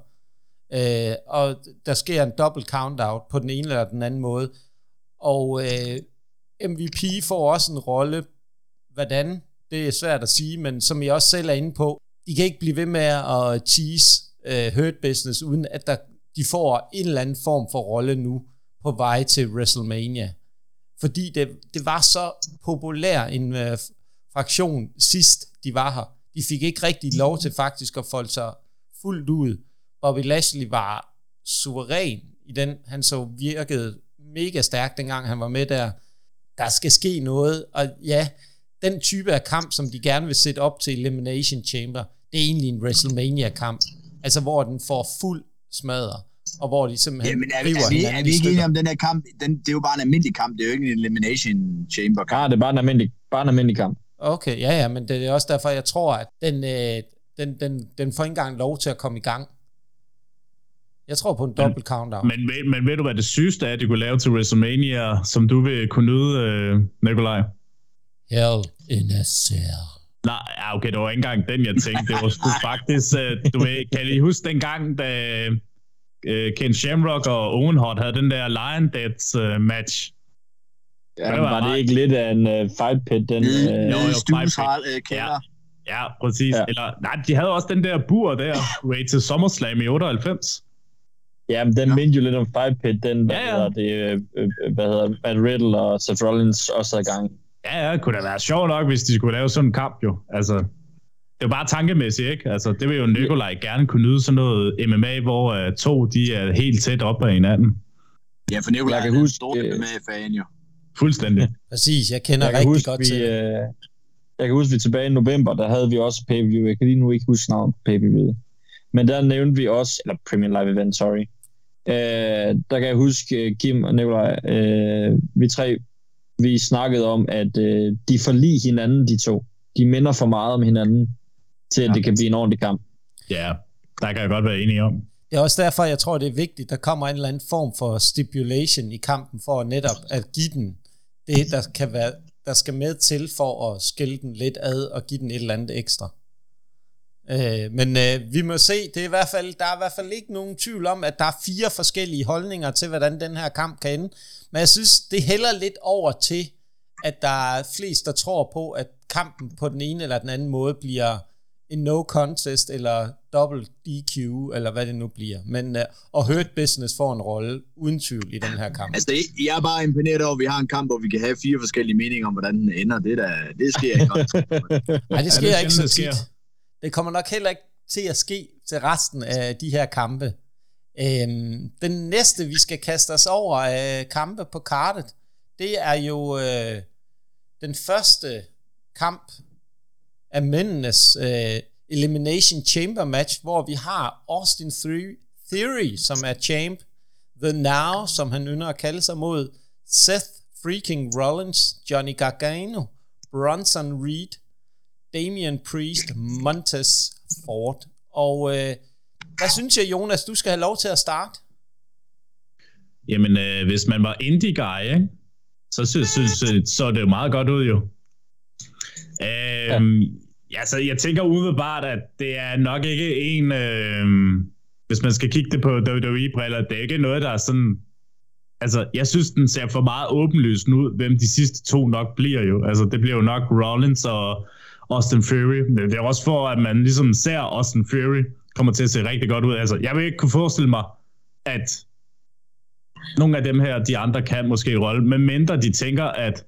Øh, og der sker en dobbelt count-out på den ene eller den anden måde. Og øh, MVP får også en rolle. Hvordan? Det er svært at sige, men som jeg også selv er inde på, de kan ikke blive ved med at tease øh, Hurt Business, uden at der, de får en eller anden form for rolle nu på vej til WrestleMania fordi det, det var så populær en øh, fraktion sidst de var her. De fik ikke rigtig lov til faktisk at folde sig fuldt ud. Bobby Lashley var suveræn i den. Han så virkede mega stærk, dengang han var med der. Der skal ske noget, og ja, den type af kamp, som de gerne vil sætte op til Elimination Chamber, det er egentlig en WrestleMania-kamp. Altså, hvor den får fuld smadre og hvor de simpelthen Jamen, er, river er, vi, er vi ikke enige om den her kamp? Den, det er jo bare en almindelig kamp, det er jo ikke en elimination chamber kamp. Ja, det er bare en almindelig, bare en almindelig kamp. Okay, ja, ja, men det er også derfor, jeg tror, at den, øh, den, den, den får ikke engang lov til at komme i gang. Jeg tror på en dobbelt countdown. Men, men, men ved du, hvad det sygeste er, at de kunne lave til WrestleMania, som du vil kunne nyde, øh, Nikolaj? Hell in a cell. Nej, okay, det var ikke engang den, jeg tænkte. Det var sgu faktisk, uh, du ved, kan I huske dengang, da uh, Ken Shamrock og Owen Hart havde den der Lion Deaths uh, match. Ja, det var, var det ikke lidt af en uh, fight pit? Den, uh, jo, jo, fight pit. Ja. ja, præcis. Ja. Eller, nej, de havde også den der bur der, way til SummerSlam i 98. Ja, men den ja. mindte jo lidt om Fight Pit, den, hvad, ja, ja. Hedder det, øh, hvad hedder Matt Riddle og Seth Rollins også er i gang. Ja, ja, det kunne da være sjovt nok, hvis de skulle lave sådan en kamp jo. Altså, det er bare tankemæssigt, ikke? Altså, det vil jo Nikolaj gerne kunne nyde sådan noget MMA, hvor uh, to de er helt tæt op af hinanden. Ja, for Nikolaj kan huske, stor øh, MMA-fan jo. Fuldstændig. Præcis, jeg kender jeg rigtig huske, godt vi, til øh, Jeg kan huske, vi tilbage i november, der havde vi også pay-per-view. Jeg kan lige nu ikke huske navnet på pay-per-view. Men der nævnte vi også, eller Premium Live Event, sorry. Øh, der kan jeg huske, Kim og Nikolaj, øh, vi tre, vi snakkede om, at øh, de forlig hinanden, de to. De minder for meget om hinanden til at ja. det kan blive en ordentlig kamp. Ja, der kan jeg godt være enig om. Det er også derfor, jeg tror, det er vigtigt, der kommer en eller anden form for stipulation i kampen, for netop at give den det, der, kan være, der skal med til for at skille den lidt ad og give den et eller andet ekstra. Øh, men øh, vi må se, det er i hvert fald, der er i hvert fald ikke nogen tvivl om, at der er fire forskellige holdninger til, hvordan den her kamp kan ende. Men jeg synes, det hælder lidt over til, at der er flest, der tror på, at kampen på den ene eller den anden måde bliver en no contest, eller double DQ, eller hvad det nu bliver. Men uh, og Hurt Business får en rolle, uden tvivl, i den her kamp. Altså, det, jeg er bare imponeret over, at vi har en kamp, hvor vi kan have fire forskellige meninger om, hvordan den ender. Det, der, det sker ikke. Nej, det sker ja, det ikke så tit. Det kommer nok heller ikke til at ske til resten af de her kampe. Øhm, den næste, vi skal kaste os over af kampe på kartet, det er jo øh, den første kamp af mændenes øh, Elimination Chamber match, hvor vi har Austin Theory, som er champ, The Now, som han ynder at kalde sig mod, Seth freaking Rollins, Johnny Gargano, Bronson Reed, Damian Priest, Montez Ford. Og øh, hvad synes jeg, Jonas, du skal have lov til at starte? Jamen, øh, hvis man var indie guy, ikke? så synes så, så det jo meget godt ud jo. Øhm, ja. ja, så jeg tænker umiddelbart, at det er nok ikke en, øh, hvis man skal kigge det på WWE-briller, det er ikke noget, der er sådan, altså jeg synes, den ser for meget åbenlyst ud, hvem de sidste to nok bliver jo. Altså det bliver jo nok Rollins og Austin Fury. Det er også for, at man ligesom ser Austin Fury kommer til at se rigtig godt ud. Altså jeg vil ikke kunne forestille mig, at nogle af dem her, de andre kan måske rolle, men mindre de tænker, at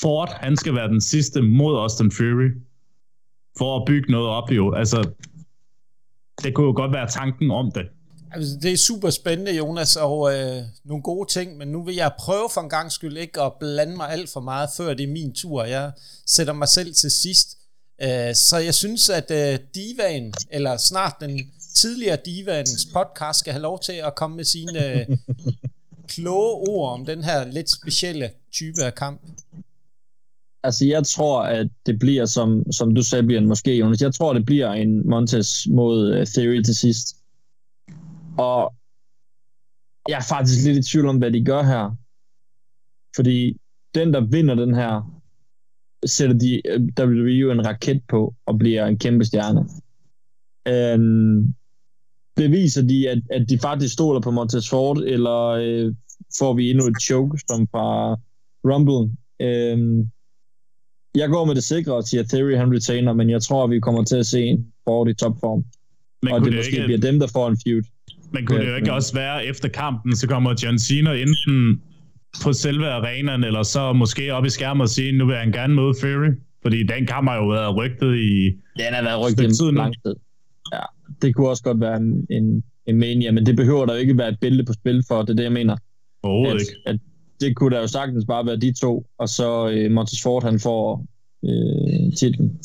Ford, han skal være den sidste mod Austin Fury, for at bygge noget op jo. Altså, det kunne jo godt være tanken om det. Altså, det er super spændende, Jonas, og øh, nogle gode ting, men nu vil jeg prøve for en gang skyld ikke at blande mig alt for meget, før det er min tur. Jeg sætter mig selv til sidst. Øh, så jeg synes, at øh, Divan, eller snart den tidligere Divans podcast, skal have lov til at komme med sine øh, kloge ord om den her lidt specielle type af kamp. Altså, jeg tror, at det bliver, som, som du sagde, en måske, Jonas. Jeg tror, det bliver en Montes mod uh, Theory til sidst. Og jeg er faktisk lidt i tvivl om, hvad de gør her. Fordi den, der vinder den her, sætter de øh, WWE en raket på og bliver en kæmpe stjerne. Um, beviser de, at, at de faktisk stoler på Montez Ford, eller øh, får vi endnu et choke som fra Rumble? Um, jeg går med det sikre og siger Theory han retainer, men jeg tror, vi kommer til at se en Ford i topform. Men og det, det måske ikke... bliver dem, der får en feud. Men kunne det jo ikke også være, efter kampen, så kommer John Cena enten på selve arenaen, eller så måske op i skærmen og sige, nu vil han gerne møde Fury. Fordi den kamp har jo været rygtet i... Den har været rygtet i lang tid. Ja, det kunne også godt være en, en, en mania, men det behøver der jo ikke være et billede på spil for, det er det, jeg mener. Overhovedet ikke. At det kunne da jo sagtens bare være de to, og så øh, Montesfort, han får øh, titlen.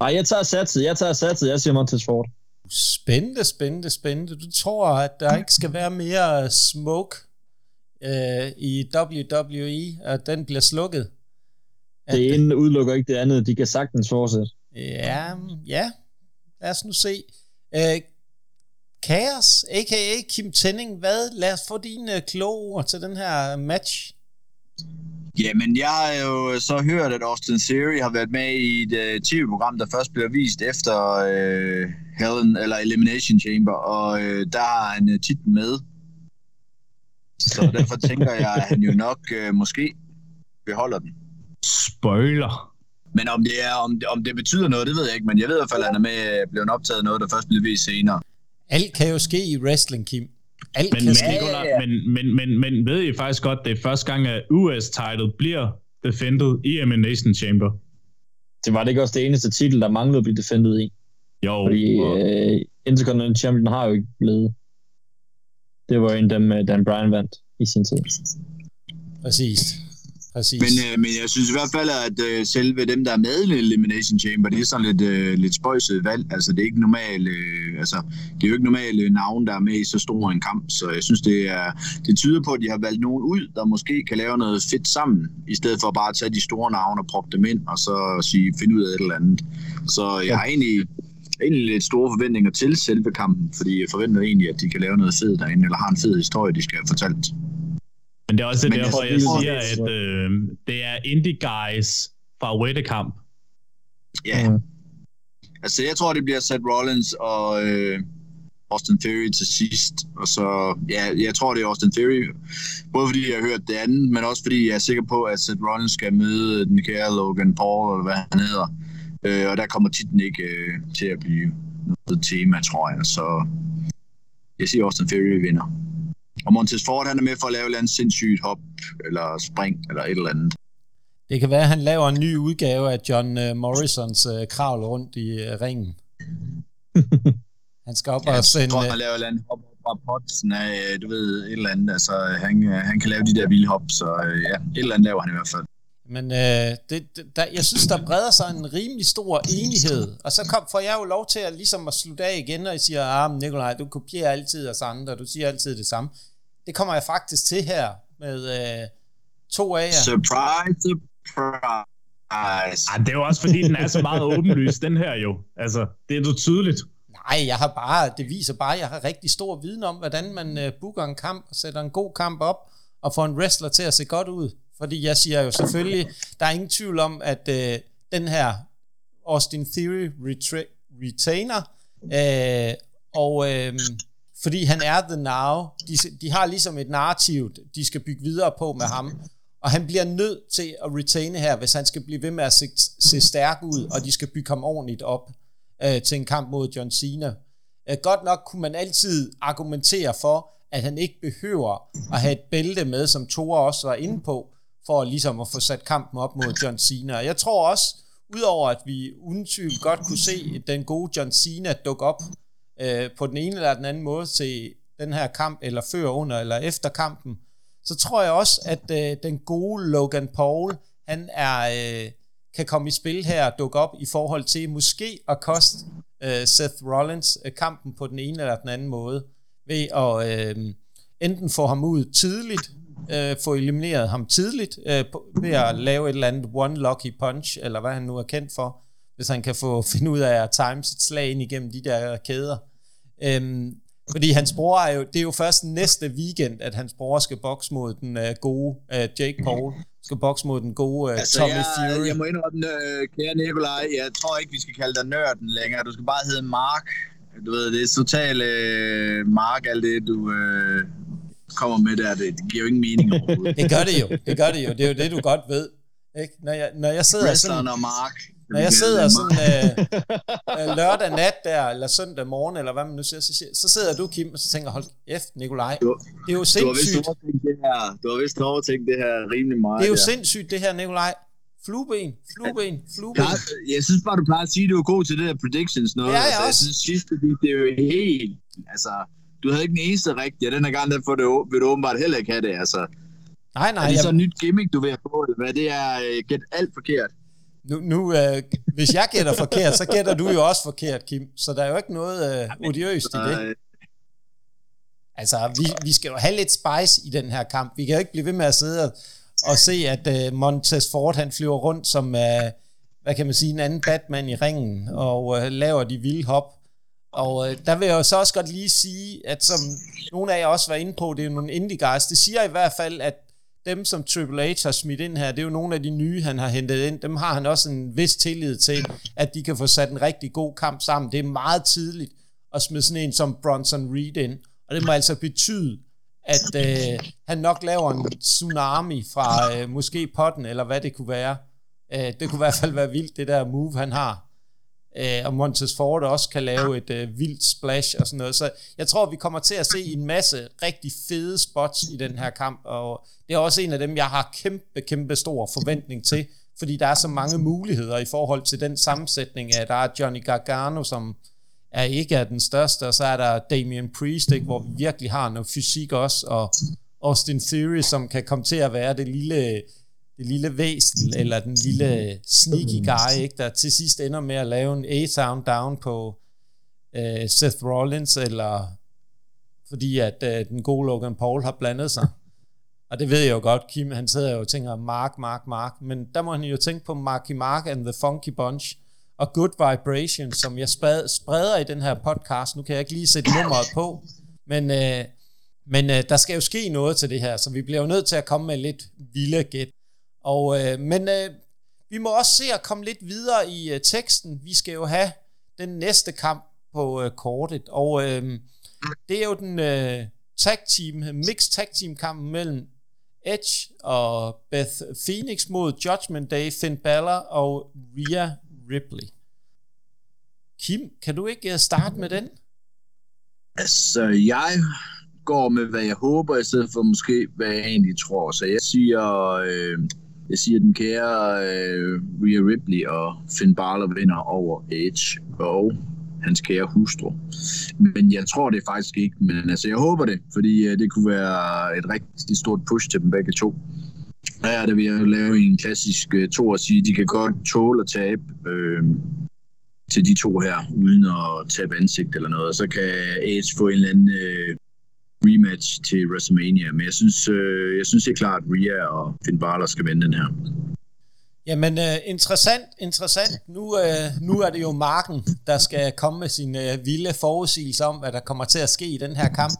Ej, jeg tager satset, jeg tager satset, jeg siger Montesfort. Spændende, spændende, spændende. Du tror, at der ikke skal være mere smoke øh, i WWE, at den bliver slukket? Det ene udelukker ikke det andet. De kan sagtens fortsætte. Ja, ja. Lad os nu se. Øh, Chaos, a.k.a. Kim Tenning, hvad? Lad os få dine kloge ord til den her match. Jamen, jeg har jo så hørt, at Austin Theory har været med i et uh, tv-program, der først blev vist efter uh, Helen, eller Elimination Chamber, og uh, der har han uh, titlen med. Så derfor tænker jeg, at han jo nok uh, måske beholder den. Spoiler. Men om det, er, om, om det betyder noget, det ved jeg ikke, men jeg ved i hvert fald, at han er med blevet optaget noget, der først bliver vist senere. Alt kan jo ske i wrestling, Kim. Alt men, kan ske. Ja, ja. Men, men, men, men ved I faktisk godt, det er første gang, at US-title bliver defended i Elimination Chamber? Det var det ikke også det eneste titel, der manglede at blive defended i? Jo. Fordi uh, Intercontinental Champion har jo ikke blevet. Det var en dem, Dan Bryan vandt i sin tid. Præcis. Præcis. Men, øh, men jeg synes i hvert fald, at øh, selve dem, der er med i Elimination Chamber, det er sådan lidt, øh, lidt spøjset valg. Altså, det er ikke normalt, øh, altså, det er jo ikke normale navn, der er med i så stor en kamp. Så jeg synes, det, er, det tyder på, at de har valgt nogen ud, der måske kan lave noget fedt sammen, i stedet for bare at tage de store navne og proppe dem ind, og så sige, finde ud af et eller andet. Så jeg har egentlig, egentlig lidt store forventninger til selve kampen, fordi jeg forventer egentlig, at de kan lave noget fedt derinde, eller har en fed historie, de skal have fortalt. Men det er også Men derfor, jeg, jeg siger, at øh, det er indie guys fra Wettekamp. Ja. Mm. Altså, jeg tror, det bliver Seth Rollins og øh, Austin Theory til sidst. Og så, ja, jeg tror, det er Austin Theory. Både fordi jeg har hørt det andet, men også fordi jeg er sikker på, at Seth Rollins skal møde den kære Logan Paul, eller hvad han hedder. Øh, og der kommer titlen ikke øh, til at blive noget tema, tror jeg. Så jeg siger, Austin Theory vinder. Og Montez Ford, han er med for at lave et sindssygt hop, eller spring, eller et eller andet. Det kan være, at han laver en ny udgave af John uh, Morrisons uh, kravl rundt i uh, ringen. han skal op ja, og sende... Jeg tror, han laver et eller andet hop fra potsen af, du ved, et eller andet. Altså, han, han kan lave de der vilde hop, så ja, et eller andet laver han i hvert fald. Men øh, det, der, jeg synes, der breder sig en rimelig stor enighed. Og så kom, får jeg jo lov til at, ligesom at slutte af igen, og jeg siger, ah, Nikolaj, du kopierer altid os andre, du siger altid det samme. Det kommer jeg faktisk til her med øh, to af jer. Surprise, surprise. Ej, det er jo også fordi, den er så meget åbenlyst, den her jo. Altså, det er så tydeligt. Nej, jeg har bare, det viser bare, at jeg har rigtig stor viden om, hvordan man øh, booker en kamp, og sætter en god kamp op, og får en wrestler til at se godt ud. Fordi jeg siger jo selvfølgelig, der er ingen tvivl om, at øh, den her Austin Theory retra- retainer, øh, og øh, fordi han er the now. De, de har ligesom et narrativ, de skal bygge videre på med ham. Og han bliver nødt til at retaine her, hvis han skal blive ved med at se, se stærk ud, og de skal bygge ham ordentligt op øh, til en kamp mod John Cena. Øh, godt nok kunne man altid argumentere for, at han ikke behøver at have et bælte med, som Thor også var inde på, for ligesom at få sat kampen op mod John Cena. Jeg tror også, udover at vi uden tvivl godt kunne se den gode John Cena dukke op øh, på den ene eller den anden måde til den her kamp, eller før, under eller efter kampen, så tror jeg også, at øh, den gode Logan Paul, han er, øh, kan komme i spil her og dukke op i forhold til måske at koste øh, Seth Rollins øh, kampen på den ene eller den anden måde, ved at øh, enten få ham ud tidligt, uh, få elimineret ham tidligt, uh, ved at lave et eller andet one lucky punch, eller hvad han nu er kendt for, hvis han kan få finde ud af at time sit slag ind igennem de der kæder. Um, fordi hans bror er jo, det er jo først næste weekend, at hans bror skal bokse mod den uh, gode uh, Jake Paul, skal bokse mod den gode uh, altså, Tommy jeg, Fury. Jeg må indrømme, uh, kære Nikolaj, jeg tror ikke, vi skal kalde dig nørden længere. Du skal bare hedde Mark. Du ved, det er totalt uh, Mark, alt det, du uh, kommer med der. Det, det giver jo ingen mening overhovedet. det gør det jo, det gør det jo. Det er jo det, du godt ved. Ikke? Når, jeg, når jeg sidder Wrestleren sådan... og Mark. Når jeg sidder sådan øh, lørdag nat der, eller søndag morgen, eller hvad man nu siger, så, så sidder du, Kim, og så tænker, hold kæft, Nikolaj. Du, det er jo du har vist sindssygt. det her, du har vist overtænkt det her rimelig meget. Det er jo ja. sindssygt, det her, Nikolaj. Flueben, flueben, flueben. Jeg, jeg synes bare, du plejer at sige, at du er god til det der predictions noget. Ja, jeg altså, jeg synes, sidste det er jo helt... Altså, du havde ikke den eneste rigtige, og den her gang, der får det, vil du åbenbart heller ikke have det. Altså, Nej, nej. er det jeg- så et nyt gimmick, du vil have på, eller hvad? Det er øh, gæt alt forkert. Nu, nu øh, hvis jeg gætter forkert, så gætter du jo også forkert, Kim. Så der er jo ikke noget øh, odiøst i det. Øh, Altså, vi, vi skal jo have lidt spice i den her kamp. Vi kan jo ikke blive ved med at sidde og, og se, at uh, Montez Ford, han flyver rundt som, uh, hvad kan man sige, en anden Batman i ringen, og uh, laver de vilde hop. Og øh, der vil jeg jo så også godt lige sige, at som nogle af jer også var inde på, det er jo nogle indie guys. Det siger i hvert fald, at dem, som Triple H har smidt ind her, det er jo nogle af de nye, han har hentet ind. Dem har han også en vis tillid til, at de kan få sat en rigtig god kamp sammen. Det er meget tidligt at smide sådan en som Bronson Reed ind. Og det må altså betyde, at øh, han nok laver en tsunami fra øh, måske potten, eller hvad det kunne være. Øh, det kunne i hvert fald være vildt, det der move, han har. Øh, og Montez Ford også kan lave et øh, vildt splash og sådan noget. Så jeg tror, vi kommer til at se en masse rigtig fede spots i den her kamp, og det er også en af dem, jeg har kæmpe, kæmpe stor forventning til, fordi der er så mange muligheder i forhold til den sammensætning at der er Johnny Gargano, som er ikke er den største, og så er der Damian Priest, ikke, hvor vi virkelig har noget fysik også, og Austin Theory, som kan komme til at være det lille, det lille væsen, eller den lille sneaky guy, ikke, der til sidst ender med at lave en A-Town down på uh, Seth Rollins, eller fordi at uh, den gode Logan Paul har blandet sig. Og det ved jeg jo godt, Kim, han sidder jo og tænker, Mark, Mark, Mark, men der må han jo tænke på Marky Mark and the Funky Bunch, og Good Vibration, som jeg spred, spreder i den her podcast. Nu kan jeg ikke lige sætte nummeret på, men, øh, men øh, der skal jo ske noget til det her, så vi bliver jo nødt til at komme med lidt vilde gæt. Og, øh, men øh, vi må også se at komme lidt videre i øh, teksten. Vi skal jo have den næste kamp på øh, kortet, og øh, det er jo den øh, tag team, mixed tag team kampen mellem Edge og Beth Phoenix mod Judgment Day, Finn Balor og Rhea Ripley. Kim, kan du ikke øh, starte med den? Altså, jeg går med, hvad jeg håber, i stedet for måske, hvad jeg egentlig tror. Så jeg siger, øh, jeg siger den kære øh, Rhea Ripley og Finn Balor vinder over Edge og hans kære hustru. Men jeg tror det faktisk ikke, men altså, jeg håber det, fordi øh, det kunne være et rigtig stort push til dem begge to. Ja, det vil jeg lave en klassisk øh, to og sige, de kan godt tåle at tabe øh, til de to her, uden at tabe ansigt eller noget. Og så kan Edge få en eller anden øh, rematch til WrestleMania. Men jeg synes, øh, jeg synes helt klart, at Rhea og Finn Balor skal vinde den her. Jamen, øh, interessant, interessant. Nu, øh, nu er det jo Marken, der skal komme med sin øh, vilde forudsigelse om, hvad der kommer til at ske i den her kamp.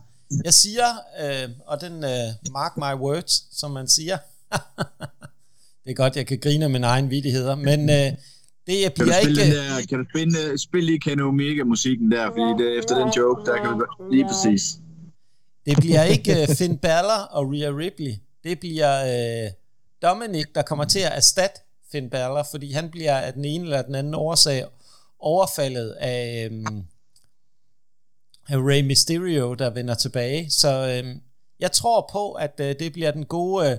Jeg siger, øh, og den øh, mark my words, som man siger. det er godt, jeg kan grine af mine egne vidigheder, men øh, det Kan du bliver spille, ikke... der, kan du spille, spille lige Kenny Omega-musikken der, fordi det, efter den joke, der kan du lige præcis. Det bliver ikke øh, Finn Balor og Rhea Ripley. Det bliver øh, Dominic, der kommer til at erstatte Finn Balor, fordi han bliver af den ene eller den anden årsag overfaldet af, øh, af Rey Mysterio, der vender tilbage. Så øh, jeg tror på, at øh, det bliver den gode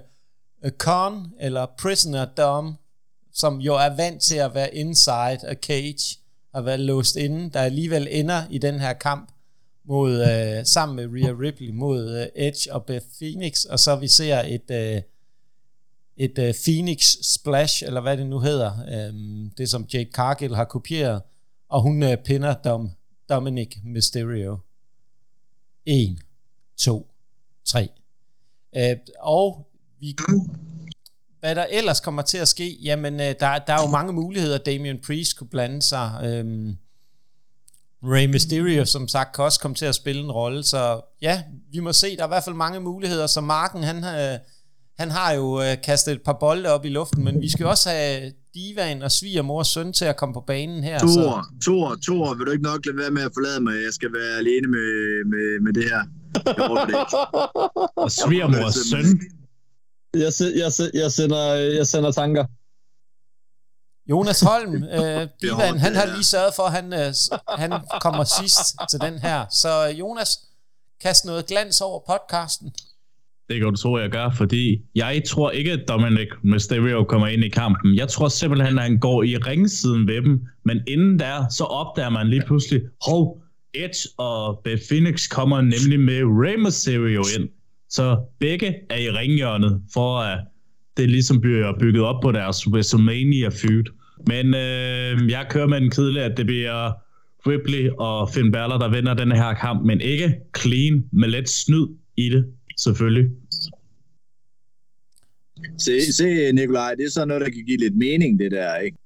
øh, Con, eller Prisoner Dom, som jo er vant til at være inside a cage, og være låst inde, der alligevel ender i den her kamp mod øh, sammen med Rhea Ripley mod øh, Edge og Beth Phoenix, og så vi ser et øh, et uh, Phoenix Splash, eller hvad det nu hedder, um, det som Jake Cargill har kopieret, og hun uh, pinder Dom, Dominic Mysterio. 1, 2, 3. Uh, og vi, hvad der ellers kommer til at ske, jamen uh, der, der er jo mange muligheder. Damian Priest kunne blande sig. Um, Rey Mysterio, som sagt, kan også komme til at spille en rolle. Så ja, vi må se. Der er i hvert fald mange muligheder. Så Marken, han, uh, han har jo uh, kastet et par bolde op i luften, men vi skal jo også have Divan og svigermors søn til at komme på banen her. Tor, så. Tor, Tor, vil du ikke nok lade være med at forlade mig? Jeg skal være alene med, med, med det her. Jeg det ikke. og svigermors søn. Jeg, jeg, jeg, sender, jeg sender tanker. Jonas Holm, øh, Divan, han har lige sørget for, at han, øh, han kommer sidst til den her. Så øh, Jonas, kast noget glans over podcasten. Det kan du tro, jeg gør, fordi jeg tror ikke, at Dominic Mysterio kommer ind i kampen. Jeg tror simpelthen, at han går i ringsiden ved dem, men inden der, så opdager man lige pludselig, hov, Edge og Beth Phoenix kommer nemlig med Rey Mysterio ind. Så begge er i ringhjørnet, for at det ligesom bliver bygget op på deres WrestleMania feud. Men øh, jeg kører med den kedelige, at det bliver Ripley og Finn Balor, der vinder den her kamp, men ikke clean, med lidt snyd i det, selvfølgelig. Se, se Nikolaj, det er sådan noget, der kan give lidt mening, det der, ikke?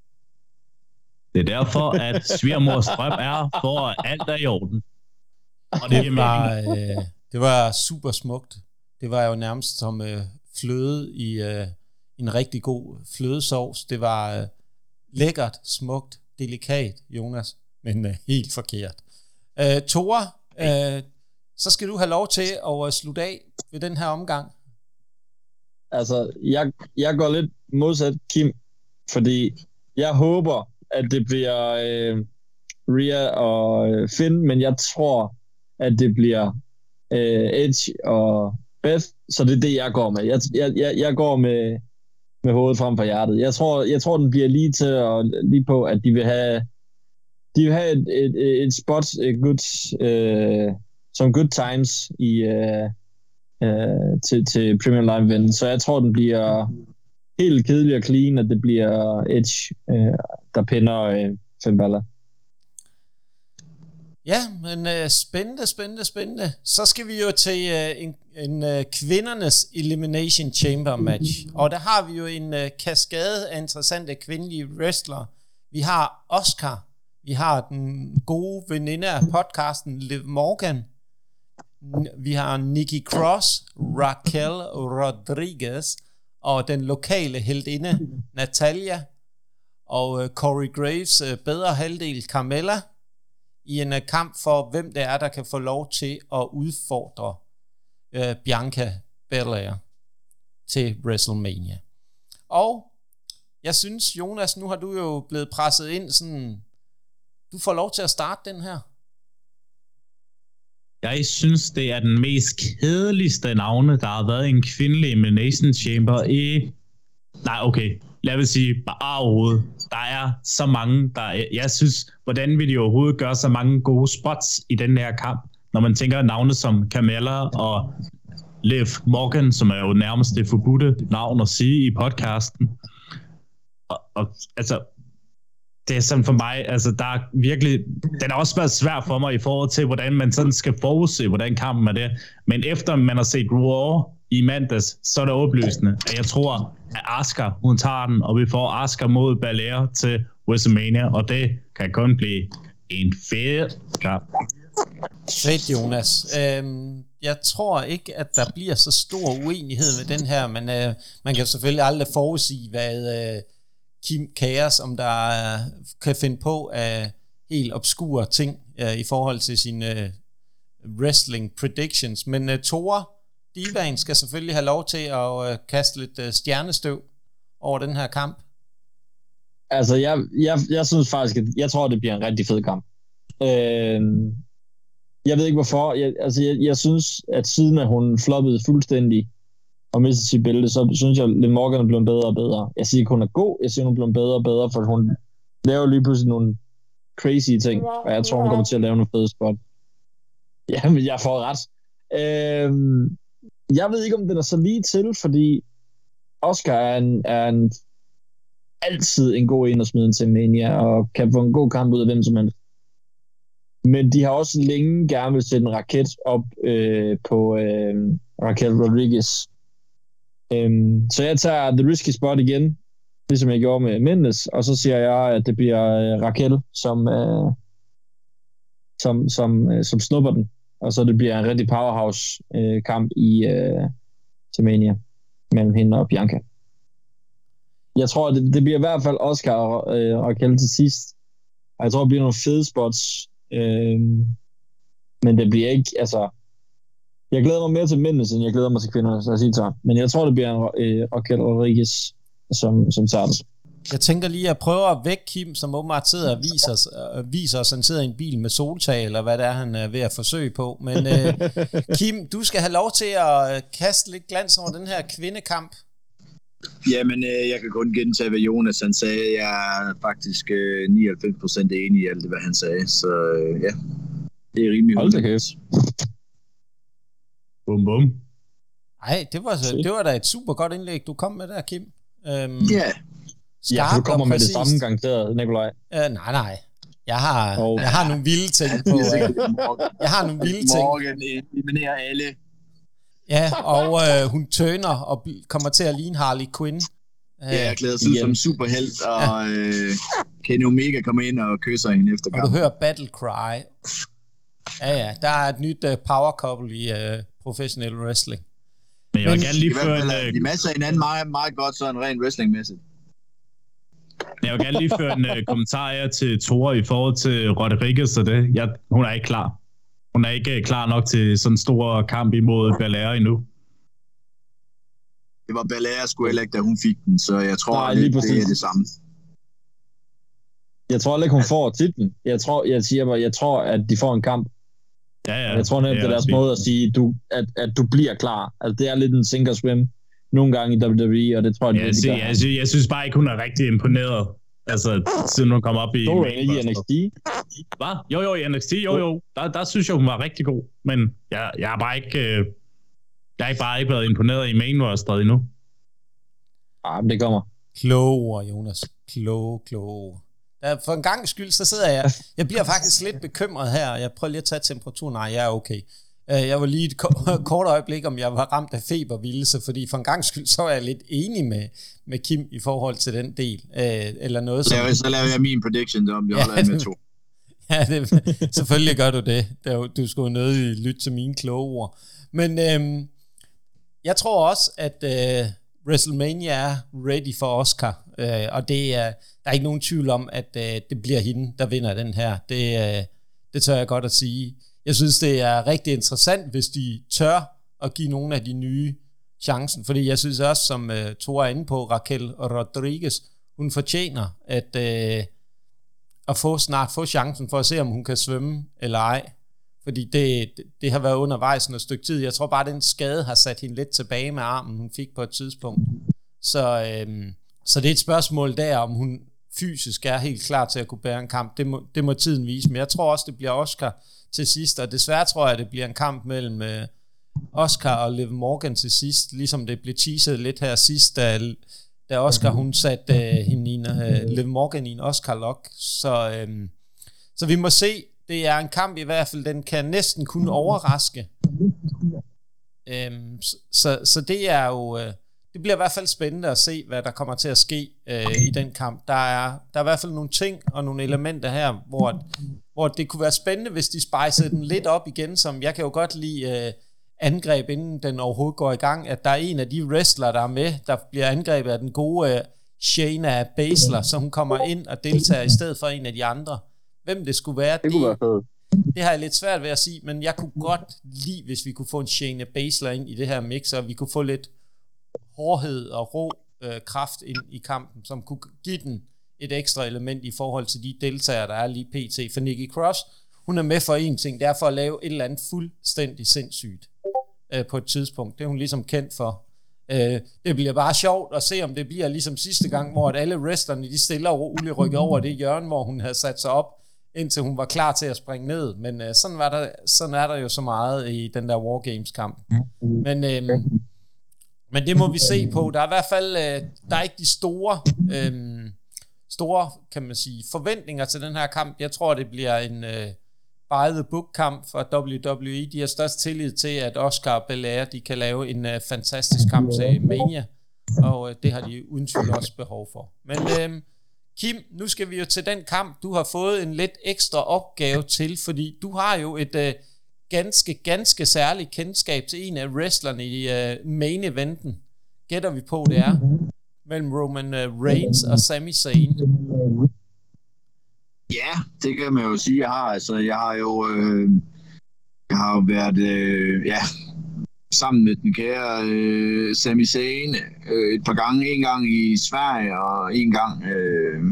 Det er derfor, at svigermors drøm er, for alt er i orden. Og det, det, var, øh, det var super smukt. Det var jo nærmest som øh, fløde i øh, en rigtig god flødesovs. Det var øh, lækkert, smukt, delikat, Jonas, men øh, helt forkert. Øh, Tore, øh, så skal du have lov til at øh, slutte af ved den her omgang. Altså, jeg, jeg går lidt modsat Kim, fordi jeg håber, at det bliver øh, Ria og øh, Finn, men jeg tror, at det bliver øh, Edge og Beth, så det er det, jeg går med. Jeg, jeg, jeg, jeg går med, med hovedet frem for hjertet. Jeg tror, jeg tror den bliver lige til og lige på, at de vil have de vil have et, et, et spot et good, uh, som good times i uh, uh, til, til Premier Live vinden. Så jeg tror, den bliver helt kedelig og clean, at det bliver Edge, uh, der pinder uh, Finn Ja, men uh, spændende, spændende, spændende. Så skal vi jo til uh, en, en uh, kvindernes Elimination Chamber match. Og der har vi jo en uh, kaskade af interessante kvindelige wrestler. Vi har Oscar. Vi har den gode veninde af podcasten, Liv Morgan. Vi har Nikki Cross, Raquel Rodriguez, og den lokale heldinde, Natalia, og uh, Corey Graves uh, bedre halvdel, Carmella i en øh, kamp for, hvem det er, der kan få lov til at udfordre øh, Bianca Belair til WrestleMania. Og jeg synes, Jonas, nu har du jo blevet presset ind sådan, du får lov til at starte den her. Jeg synes, det er den mest kedeligste navne, der har været en kvindelig Elimination Chamber i... Nej, okay lad mig sige, bare overhovedet. Der er så mange, der... Jeg synes, hvordan vil de overhovedet gøre så mange gode spots i den her kamp, når man tænker navne som Camilla og Liv Morgan, som er jo nærmest det forbudte navn at sige i podcasten. Og, og altså, det er sådan for mig, altså der er virkelig, den har også været svær for mig i forhold til, hvordan man sådan skal forudse, hvordan kampen er det. Men efter man har set Raw i mandags, så er det opløsende, at jeg tror, at Asuka, hun tager den, og vi får Asuka mod Belair til WrestleMania, og det kan kun blive en fed kamp. Fedt, Jonas. Øhm, jeg tror ikke, at der bliver så stor uenighed med den her, men øh, man kan selvfølgelig aldrig forudsige, hvad øh, Kim Kaos, om der øh, kan finde på af helt obskure ting øh, i forhold til sine øh, wrestling predictions. Men øh, Thor, Divan skal selvfølgelig have lov til at øh, kaste lidt øh, stjernestøv over den her kamp. Altså, jeg, jeg, jeg synes faktisk, at jeg tror, det bliver en rigtig fed kamp. Øh, jeg ved ikke hvorfor. Jeg, altså, jeg, jeg synes, at siden at hun floppede fuldstændig og mistede sit bælte, så synes jeg, at Liv Morgan er blevet bedre og bedre. Jeg siger ikke, hun er god. Jeg siger, hun er blevet bedre og bedre, for hun laver lige pludselig nogle crazy ting, og jeg tror, hun kommer til at lave nogle fede spot. Jamen, jeg får ret. Øh, jeg ved ikke, om den er så lige til, fordi Oscar er en, er en altid en god en at smide til Mania, og kan få en god kamp ud af hvem som helst. Men de har også længe gerne vil sætte en raket op øh, på øh, Raquel Rodriguez. Øhm, så jeg tager The Risky Spot igen, ligesom jeg gjorde med Mendes, og så siger jeg, at det bliver øh, Raquel, som, øh, som, som, øh, som snupper den. Og så det bliver en rigtig powerhouse-kamp øh, i øh, Semania mellem hende og Bianca. Jeg tror, det, det bliver i hvert fald Oscar og øh, Raquel til sidst. Og jeg tror, det bliver nogle fede spots. Øh, men det bliver ikke, altså... Jeg glæder mig mere til mændene, end jeg glæder mig til kvinderne, så jeg siger så. Men jeg tror, det bliver en øh, Raquel Rodriguez, som, som tager det. Jeg tænker lige at prøve at vække Kim, som åbenbart sidder og viser, os, øh, viser os, han sidder i en bil med soltag, eller hvad det er, han er ved at forsøge på. Men øh, Kim, du skal have lov til at øh, kaste lidt glans over den her kvindekamp. Jamen, øh, jeg kan kun gentage, hvad Jonas han sagde. Jeg er faktisk øh, 99% enig i alt det, hvad han sagde. Så øh, ja, det er rimelig Hold da kæft. Bum, bum. Nej, det var, det var da et super godt indlæg, du kom med der, Kim. Øhm, Ja, Ja, for du kommer med det samme garanteret, Nikolaj. Øh, nej, nej. Jeg har, Og- jeg har nogle vilde ting på. Øh, jeg har nogle vilde ting. Morgan eliminerer alle. Ja, og øh, hun tøner og kommer til at ligne Harley Quinn. Øh, Ja, jeg glæder sig ud som superhelt, og øh, Kenny Omega kommer ind og kysser hende efter og du kampen. hører Battle Cry. Ja, ja, der er et nyt uh, power couple i uh, professional wrestling. Men jeg vil Men- gerne lige føre en, øh, de masser af hinanden meget, meget godt, sådan rent wrestlingmæssigt. Jeg vil gerne lige føre en uh, kommentar her til Tore i forhold til Rodriguez og det. Jeg, hun er ikke klar. Hun er ikke øh, klar nok til sådan en stor kamp imod Belair endnu. Det var Belair sgu heller ikke, da hun fik den, så jeg tror, Nej, lige det, det er det samme. Jeg tror heller ikke, hun får titlen. Jeg tror, jeg siger bare, jeg tror, at de får en kamp. Ja, ja. Jeg tror nemt, det er deres måde at sige, du, at, at du bliver klar. Altså, det er lidt en sink or swim nogle gange i WWE, og det tror jeg, Ja, de jeg, gør. jeg, jeg, synes, jeg synes bare ikke, hun er rigtig imponeret. Altså, siden hun kom op i... Er main i. NXT. Hvad? Jo, jo, i NXT, jo, jo. Der, der synes jeg, hun var rigtig god. Men jeg, jeg har bare ikke... Øh, jeg har bare ikke været imponeret i main roster endnu. Ah, men det kommer. Kloge ord, Jonas. Kloge, kloge. Der, for en gang skyld, så sidder jeg... Jeg bliver faktisk lidt bekymret her. Jeg prøver lige at tage temperaturen. Nej, jeg er okay. Øh, Jeg var lige et ko- kort øjeblik, om jeg var ramt af febervildelse, fordi for en gang skyld, så er jeg lidt enig med, med Kim i forhold til den del. Øh, Eller noget, Så som... så laver jeg min prediction om, jeg Ja, holder ja, med det- to. Ja, det, selvfølgelig gør du det. du skulle nødig lytte til mine kloge ord. Men øhm, jeg tror også, at øh, WrestleMania er ready for Oscar. Øh, og det er, der er ikke nogen tvivl om, at øh, det bliver hende, der vinder den her. Det, øh, det tør jeg godt at sige. Jeg synes, det er rigtig interessant, hvis de tør at give nogle af de nye chancen. Fordi jeg synes også, som øh, Thor er inde på, Raquel Rodriguez, hun fortjener at, øh, at få snart få chancen for at se, om hun kan svømme eller ej. Fordi det, det, det har været undervejs noget stykke tid. Jeg tror bare, at den skade har sat hende lidt tilbage med armen, hun fik på et tidspunkt. Så, øhm, så det er et spørgsmål der, om hun fysisk er helt klar til at kunne bære en kamp. Det må, det må tiden vise. Men jeg tror også, det bliver Oscar til sidst. Og desværre tror jeg, det bliver en kamp mellem øh, Oscar og Liv Morgan til sidst. Ligesom det blev teaset lidt her sidst, da, da Oscar hun satte øh, hende i en, øh, Liv Morgan i en Oscar-lock. Så, øh, så vi må se. Det er en kamp i hvert fald, den kan næsten kun overraske. Øhm, så, så, så det er jo... Øh, det bliver i hvert fald spændende at se, hvad der kommer til at ske øh, i den kamp. Der er, der er i hvert fald nogle ting og nogle elementer her, hvor, hvor det kunne være spændende, hvis de spejsede den lidt op igen, som jeg kan jo godt lide øh, angreb, inden den overhovedet går i gang, at der er en af de wrestlere, der er med, der bliver angrebet af den gode øh, Shayna Baszler, så hun kommer ind og deltager i stedet for en af de andre. Hvem det skulle være, Det kunne være fedt. det har jeg lidt svært ved at sige, men jeg kunne godt lide, hvis vi kunne få en Shayna Baszler ind i det her mix, og vi kunne få lidt hårdhed og rå øh, kraft ind i kampen, som kunne give den et ekstra element i forhold til de deltagere, der er lige pt. For Nikki Cross, hun er med for en ting, det er for at lave et eller andet fuldstændig sindssygt øh, på et tidspunkt. Det er hun ligesom kendt for. Øh, det bliver bare sjovt at se, om det bliver ligesom sidste gang, hvor at alle wrestlerne, de stille og roligt rykker over det hjørne, hvor hun havde sat sig op, indtil hun var klar til at springe ned. Men øh, sådan, var der, sådan er der jo så meget i den der Wargames-kamp. Men øh, men det må vi se på. Der er i hvert fald øh, der er ikke de store, øh, store kan man sige, forventninger til den her kamp. Jeg tror, det bliver en øh, by the book kamp for WWE. De har størst tillid til, at Oscar og Belair, de kan lave en øh, fantastisk kamp til Mania. Og øh, det har de uden tvivl også behov for. Men øh, Kim, nu skal vi jo til den kamp, du har fået en lidt ekstra opgave til, fordi du har jo et øh, ganske, ganske særligt kendskab til en af wrestlerne i uh, main eventen. Gætter vi på, det er mellem Roman uh, Reigns og Sami Zayn. Ja, det kan man jo sige, jeg har. Altså, jeg har jo, øh, jeg har jo været, øh, ja, sammen med den kære øh, Sami Zayn øh, et par gange. En gang i Sverige, og en gang øh,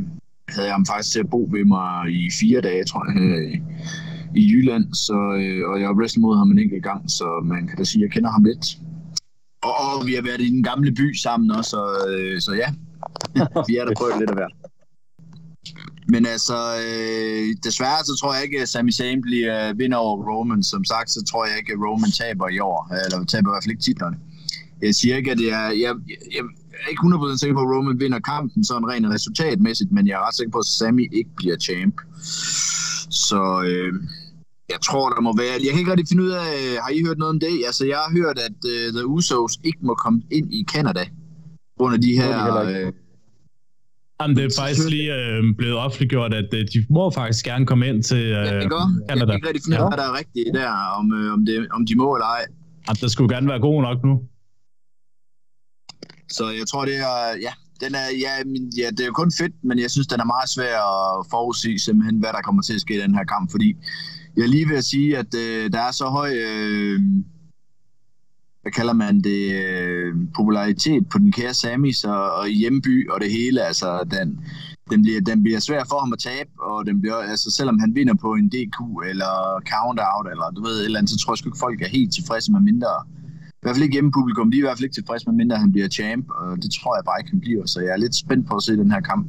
havde jeg ham faktisk til at bo ved mig i fire dage, tror jeg, øh, i Jylland. Så, øh, og jeg har wrestlet mod ham en enkelt gang, så man kan da sige, at jeg kender ham lidt. Og, og vi har været i den gamle by sammen også, så, øh, så ja, vi er der prøvet lidt af hvert. Men altså, øh, desværre så tror jeg ikke, at Sami Zayn bliver vinder over Roman. Som sagt, så tror jeg ikke, at Roman taber i år. Eller taber i hvert fald ikke titlerne. Jeg siger ikke, at det er... Jeg, jeg, jeg er ikke 100% sikker på, at Roman vinder kampen sådan rent resultatmæssigt, men jeg er ret sikker på, at Sami ikke bliver champ. Så øh, jeg tror, der må være... Jeg kan ikke rigtig finde ud af... Har I hørt noget om det? Altså, jeg har hørt, at uh, The Usos ikke må komme ind i Canada. Under de her... Øh, Jamen, det er faktisk lige øh, blevet offentliggjort, at øh, de må faktisk gerne komme ind til øh, ja, det går. Canada. Jeg kan ikke rigtig finde ud af, hvad der er rigtigt der, om, øh, om, det, om de må eller ej. Jamen, det skulle gerne være god nok nu. Så jeg tror, det er... Ja, den er, ja, min, ja, det er jo kun fedt, men jeg synes, den er meget svær at forudsige simpelthen, hvad der kommer til at ske i den her kamp, fordi jeg er lige ved at sige, at øh, der er så høj... Øh, hvad kalder man det, øh, popularitet på den kære Samis og, og hjemby og det hele. Altså, den, den, bliver, den bliver svær for ham at tabe, og den bliver, altså, selvom han vinder på en DQ eller count-out, eller du ved, et eller andet, så tror jeg sgu ikke, folk er helt tilfredse med mindre. I hvert fald ikke hjemmepublikum, de er i hvert fald ikke tilfredse med mindre, han bliver champ, og det tror jeg bare ikke, han bliver, så jeg er lidt spændt på at se den her kamp.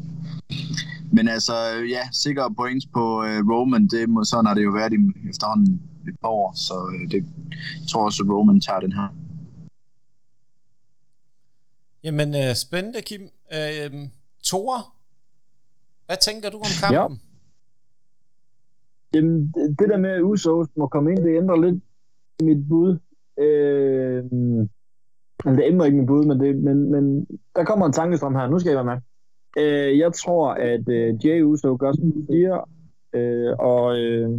Men altså, ja, sikre points på uh, Roman, det må, sådan har det jo været i efterhånden et par år, så uh, det, jeg tror også, at Roman tager den her. Jamen, øh, spændende, Kim. Øh, Tore, hvad tænker du om kampen? Ja. Jamen, det der med, at Usos må komme ind, det ændrer lidt mit bud. Øh, det ændrer ikke mit bud, men, det, men, men der kommer en tankestrøm her. Nu skal jeg være med. Øh, jeg tror, at øh, Jay Uso gør, som du siger, øh, og øh,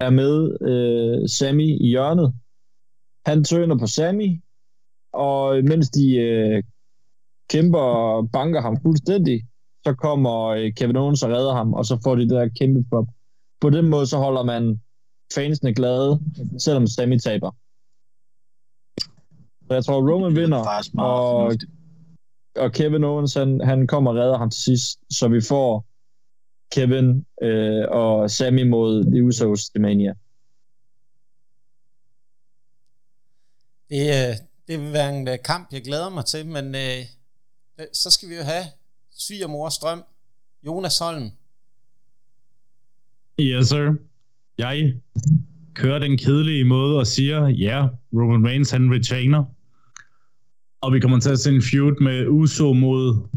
er med øh, Sammy i hjørnet. Han tøner på Sammy, og mens de øh, kæmper og banker ham fuldstændig, så kommer øh, Kevin Owens og redder ham, og så får de det der kæmpe pop. På den måde, så holder man fansene glade, selvom Sammy taber. Så jeg tror, Roman vinder, og, og Kevin Owens, han, han kommer og redder ham til sidst, så vi får Kevin øh, og Sammy mod The Usos til Mania. Det, øh, det vil være en uh, kamp, jeg glæder mig til, men uh, så skal vi jo have svigermor Strøm, Jonas Holm. Yes, sir. Jeg kører den kedelige måde og siger, ja, yeah, Roman Reigns han retainer. Og vi kommer til at se en feud med Uso mod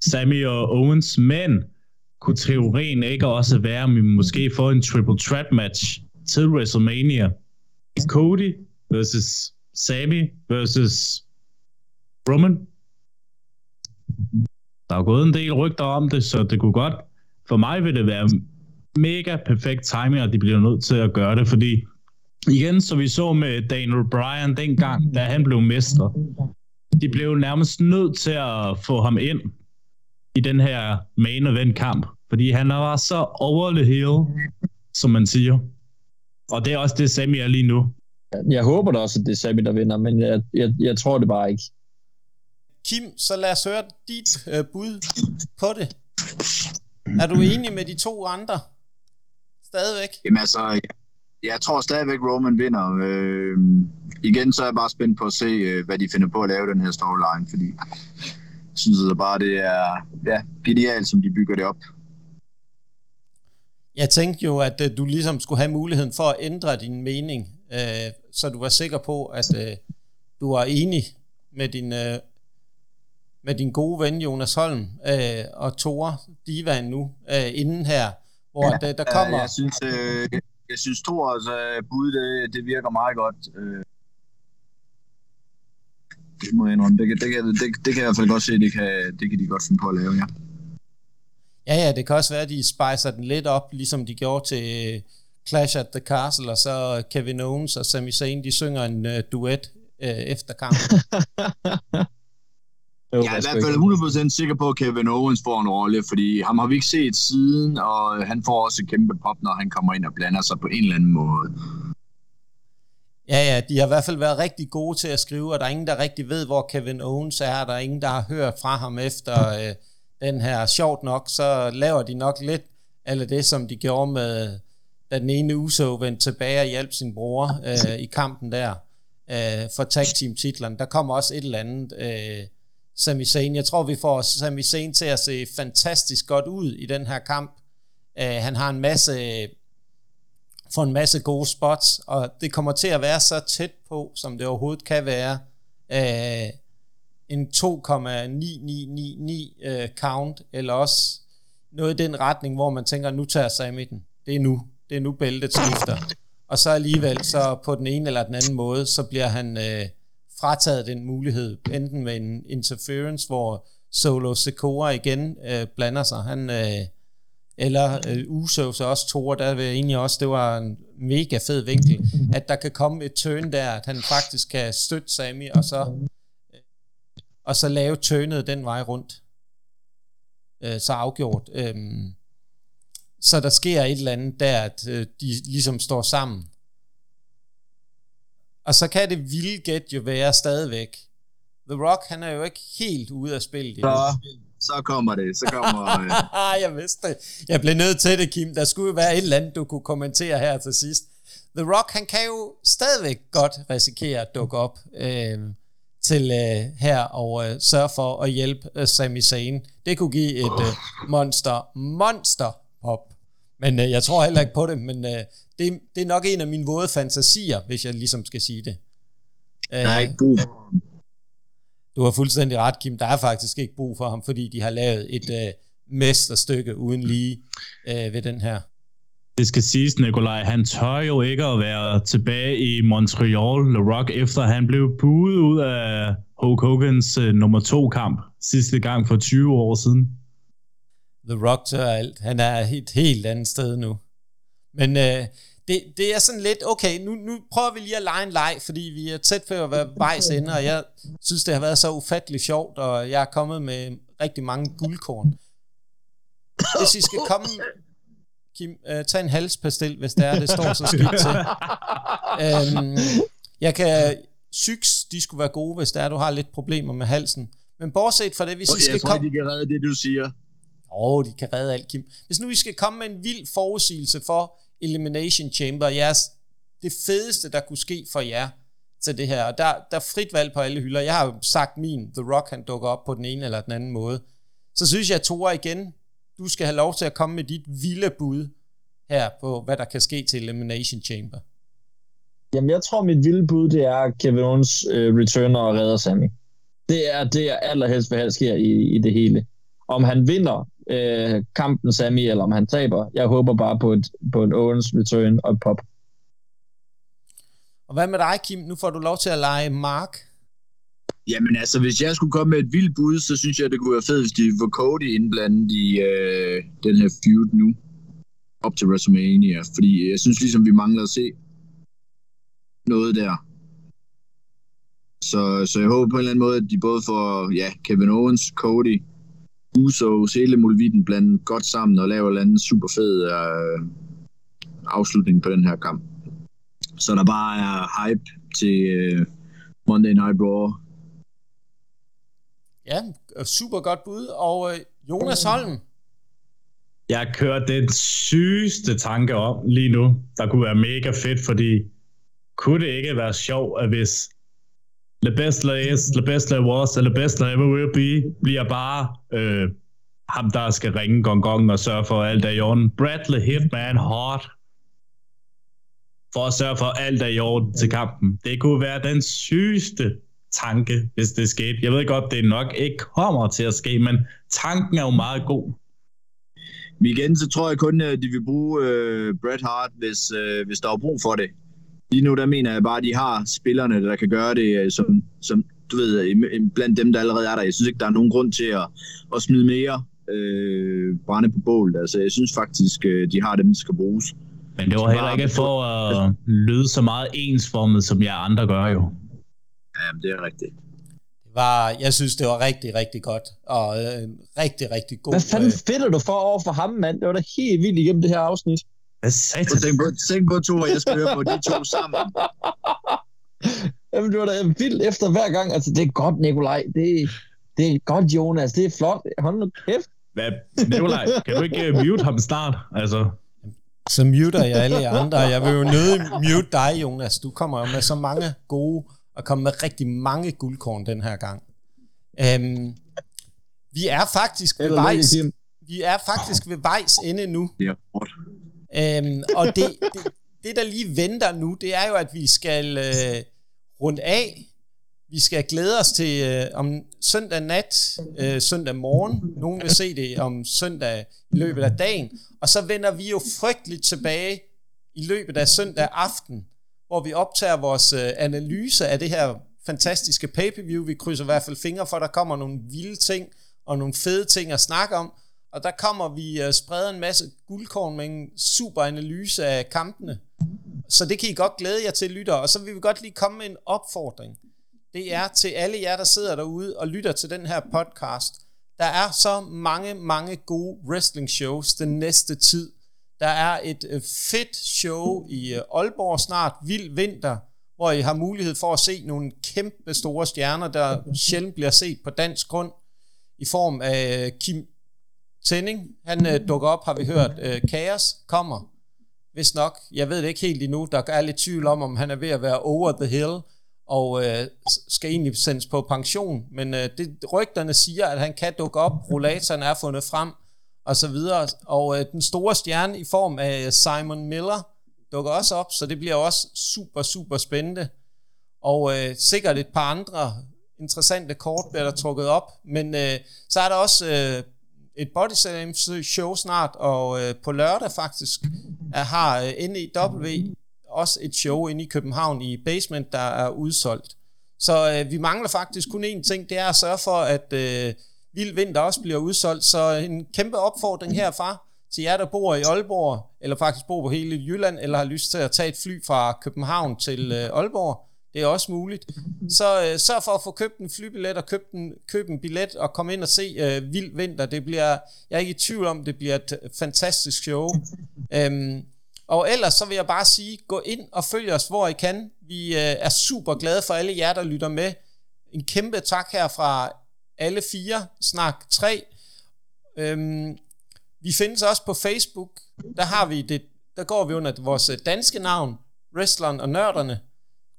Sami og Owens, men kunne teorien ikke også være, at vi måske får en triple threat match til WrestleMania? Cody versus Sami versus Roman. Der er gået en del rygter om det, så det kunne godt. For mig vil det være mega perfekt timing, og de bliver nødt til at gøre det, fordi igen, så vi så med Daniel Bryan dengang, da han blev mester, de blev nærmest nødt til at få ham ind i den her main event kamp, fordi han var så over the hill, som man siger. Og det er også det, Sami er lige nu. Jeg håber da også, at det er Sami, der vinder, men jeg, jeg, jeg tror det bare ikke. Kim, så lad os høre dit øh, bud på det. Er du enig med de to andre? Stadigvæk? Jamen altså, jeg, tror stadigvæk, Roman vinder. Øh, igen, så er jeg bare spændt på at se, øh, hvad de finder på at lave den her storyline, fordi jeg synes altså bare, det er ja, genialt, som de bygger det op. Jeg tænkte jo, at øh, du ligesom skulle have muligheden for at ændre din mening, øh, så du var sikker på, at øh, du var enig med din, øh, med din gode ven Jonas Holm øh, og Tore Divan nu, øh, inden her, hvor ja, der, der kommer... Jeg synes, øh, jeg synes Thors øh, bud, det, det virker meget godt. Øh, det må jeg indrømme. Det, det, det, det, det kan jeg i hvert fald godt se, det kan, det kan de godt finde på at lave, ja. Ja, ja, det kan også være, at de spicer den lidt op, ligesom de gjorde til øh, Clash at the Castle, og så Kevin Owens og Sami Zayn, de synger en uh, duet uh, efter kampen. jeg er i hvert fald 100% sikker på, at Kevin Owens får en rolle, fordi ham har vi ikke set siden, og han får også kæmpe pop, når han kommer ind og blander sig på en eller anden måde. Ja, ja, de har i hvert fald været rigtig gode til at skrive, og der er ingen, der rigtig ved, hvor Kevin Owens er. Der er ingen, der har hørt fra ham efter øh, den her. Sjovt nok, så laver de nok lidt eller det, som de gjorde med, da den ene Uso vendte tilbage og hjalp sin bror øh, i kampen der øh, for tag team titlen. Der kommer også et eller andet øh, Sami Zayn. Jeg tror, vi får Sami Zayn til at se fantastisk godt ud i den her kamp. Uh, han har en masse får en masse gode spots, og det kommer til at være så tæt på, som det overhovedet kan være. Uh, en 2,9999 uh, øh, count, eller også noget i den retning, hvor man tænker, nu tager Sami den. Det er nu. Det er nu bæltet skifter. Og så alligevel, så på den ene eller den anden måde, så bliver han... Uh, frataget den mulighed, enten med en interference, hvor Solo Secora igen øh, blander sig, han, øh, eller øh, Uso, så også Thor, der vil jeg egentlig også, det var en mega fed vinkel, at der kan komme et turn der, at han faktisk kan støtte Sami, og så, øh, og så lave turnet den vej rundt. Øh, så afgjort. Øh, så der sker et eller andet der, at øh, de ligesom står sammen. Og så kan det vilde gæt jo være stadigvæk. The Rock, han er jo ikke helt ude af spillet. Så, så kommer det. Så kommer... Øh... jeg vidste det. Jeg blev nødt til det, Kim. Der skulle jo være et eller andet, du kunne kommentere her til sidst. The Rock, han kan jo stadigvæk godt risikere at dukke op øh, til øh, her og øh, sørge for at hjælpe øh, Sami Zayn. Det kunne give et øh, monster, monster pop. Men øh, jeg tror heller ikke på det, men øh, det, det er nok en af mine våde fantasier, hvis jeg ligesom skal sige det. Brug for Du har fuldstændig ret, Kim. Der er faktisk ikke brug for ham, fordi de har lavet et øh, mesterstykke uden lige øh, ved den her. Det skal siges, Nikolaj, han tør jo ikke at være tilbage i Montreal, Le Rock, efter han blev buet ud af Hulk Hogans øh, nummer to kamp sidste gang for 20 år siden. The Rock tør alt. Han er et helt andet sted nu. Men øh, det, det er sådan lidt, okay, nu, nu prøver vi lige at lege en leg, fordi vi er tæt på at være vejs ende, og jeg synes, det har været så ufatteligt sjovt, og jeg er kommet med rigtig mange guldkorn. Hvis I skal komme... Kim, uh, tag en halspastil, hvis det er, det står så skidt til. Um, jeg kan... Syks, de skulle være gode, hvis det er, du har lidt problemer med halsen. Men bortset fra det, hvis I skal komme... Jeg tror, de kan redde det, du siger. Åh, oh, de kan redde alt, Kim. Hvis nu vi skal komme med en vild forudsigelse for, Elimination Chamber, jeres, det fedeste, der kunne ske for jer til det her. Og der, der er frit valg på alle hylder. Jeg har jo sagt min, The Rock, han dukker op på den ene eller den anden måde. Så synes jeg, Tore, igen, du skal have lov til at komme med dit vilde bud her på, hvad der kan ske til Elimination Chamber. Jamen, jeg tror, mit vilde bud, det er Kevin Owens øh, returner og redder Sammy. Det er det, jeg allerhelst vil have sker i, i det hele. Om han vinder øh, kampen Sami, eller om han taber. Jeg håber bare på et, på en Owens return og et pop. Og hvad med dig, Kim? Nu får du lov til at lege Mark. Jamen altså, hvis jeg skulle komme med et vildt bud, så synes jeg, det kunne være fedt, hvis de var Cody indblandet i øh, den her feud nu. Op til WrestleMania. Fordi jeg synes ligesom, vi mangler at se noget der. Så, så jeg håber på en eller anden måde, at de både får ja, Kevin Owens, Cody, Usos, hele Mulvitten blandet godt sammen og laver en eller anden super fed øh, afslutning på den her kamp. Så der bare er hype til øh, Monday Night Raw. Ja, super godt bud. Og øh, Jonas Holm? Jeg kører den sygeste tanke om lige nu, der kunne være mega fedt, fordi kunne det ikke være sjovt, at hvis The best there is, the best there was, and the best there ever will be, bliver bare øh, ham, der skal ringe gong gong og sørge for alt er i orden. Bradley Hitman Hart. For at sørge for alt er i orden til kampen. Det kunne være den sygeste tanke, hvis det skete. Jeg ved godt, det nok ikke kommer til at ske, men tanken er jo meget god. Igen, så tror jeg kun, at de vil bruge øh, Bret Hart, hvis, øh, hvis der er brug for det. Lige nu, der mener jeg bare, at de har spillerne, der kan gøre det, som, som du ved, blandt dem, der allerede er der. Jeg synes ikke, der er nogen grund til at, at smide mere øh, brænde på bålet. Altså, jeg synes faktisk, de har dem, der skal bruges. Men det var heller ikke for at lyde så meget ensformet, som jeg andre gør jo. Ja, det er rigtigt. Det var, jeg synes, det var rigtig, rigtig godt. Og øh, rigtig, rigtig god. Hvad fanden øh, fedter du for over for ham, mand? Det var da helt vildt igennem det her afsnit. Hvad sagde du? Tænk på, tænk på to, og jeg skal høre på de to sammen. Jamen, det var da vildt efter hver gang. Altså, det er godt, Nikolaj. Det, det er godt, Jonas. Det er flot. Hold nu kæft. Hvad, Nikolaj, kan du ikke uh, mute ham snart? Altså, så muter jeg alle andre. Jeg vil jo nødig mute dig, Jonas. Du kommer jo med så mange gode, og kommer med rigtig mange guldkorn den her gang. Um, vi er faktisk ved vejs, vi er faktisk ved vejs ende nu. Ja. Øhm, og det, det, det, der lige venter nu, det er jo, at vi skal øh, rundt af vi skal glæde os til øh, om søndag nat, øh, søndag morgen. Nogen vil se det om søndag i løbet af dagen. Og så vender vi jo frygteligt tilbage i løbet af søndag aften, hvor vi optager vores øh, analyse af det her fantastiske pay-per-view. Vi krydser i hvert fald fingre for, at der kommer nogle vilde ting og nogle fede ting at snakke om. Og der kommer vi og spreder en masse guldkorn med en super analyse af kampene. Så det kan I godt glæde jer til, lytter. Og så vil vi godt lige komme med en opfordring det er til alle jer, der sidder derude og lytter til den her podcast. Der er så mange, mange gode wrestling shows den næste tid. Der er et øh, fedt show i øh, Aalborg snart, Vild Vinter, hvor I har mulighed for at se nogle kæmpe store stjerner, der sjældent bliver set på dansk grund, i form af Kim Tænding. Han øh, dukker op, har vi hørt. Øh, kaos kommer, hvis nok. Jeg ved det ikke helt endnu. Der er lidt tvivl om, om han er ved at være over the hill og øh, skal egentlig sendes på pension, men øh, det, rygterne siger, at han kan dukke op, rollatoren er fundet frem, og så videre, og øh, den store stjerne i form af Simon Miller dukker også op, så det bliver også super, super spændende, og øh, sikkert et par andre interessante kort bliver der trukket op, men øh, så er der også øh, et body show snart, og øh, på lørdag faktisk er, har øh, NEW også et show inde i København i Basement, der er udsolgt. Så øh, vi mangler faktisk kun én ting, det er at sørge for, at øh, Vild Vinter også bliver udsolgt. Så en kæmpe opfordring herfra til jer, der bor i Aalborg, eller faktisk bor på hele Jylland, eller har lyst til at tage et fly fra København til øh, Aalborg. Det er også muligt. Så øh, sørg for at få købt en flybillet og købt en, køb en billet og komme ind og se øh, Vild Vinter. Det bliver, jeg er ikke i tvivl om, det bliver et fantastisk show. Øhm, og ellers så vil jeg bare sige, gå ind og følg os, hvor I kan. Vi øh, er super glade for alle jer, der lytter med. En kæmpe tak her fra alle fire, snak tre. Øhm, vi findes også på Facebook. Der har vi det, der går vi under vores danske navn, Wrestleren og Nørderne.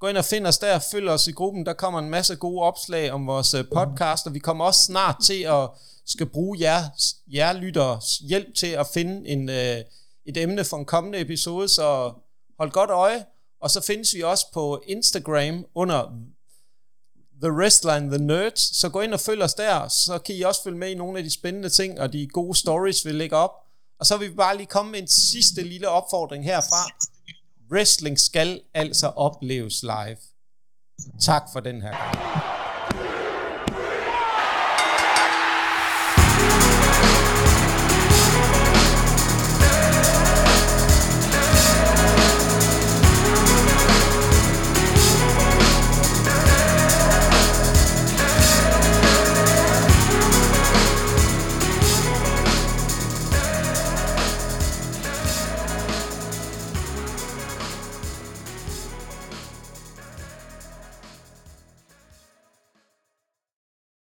Gå ind og find os der, følg os i gruppen. Der kommer en masse gode opslag om vores øh, podcast, og vi kommer også snart til at skal bruge jer, jer lyttere hjælp til at finde en, øh, et emne for en kommende episode, så hold godt øje. Og så findes vi også på Instagram under The Wrestler and The Nerds, så gå ind og følg os der, så kan I også følge med i nogle af de spændende ting, og de gode stories, vi lægger op. Og så vil vi bare lige komme med en sidste lille opfordring herfra. Wrestling skal altså opleves live. Tak for den her gang.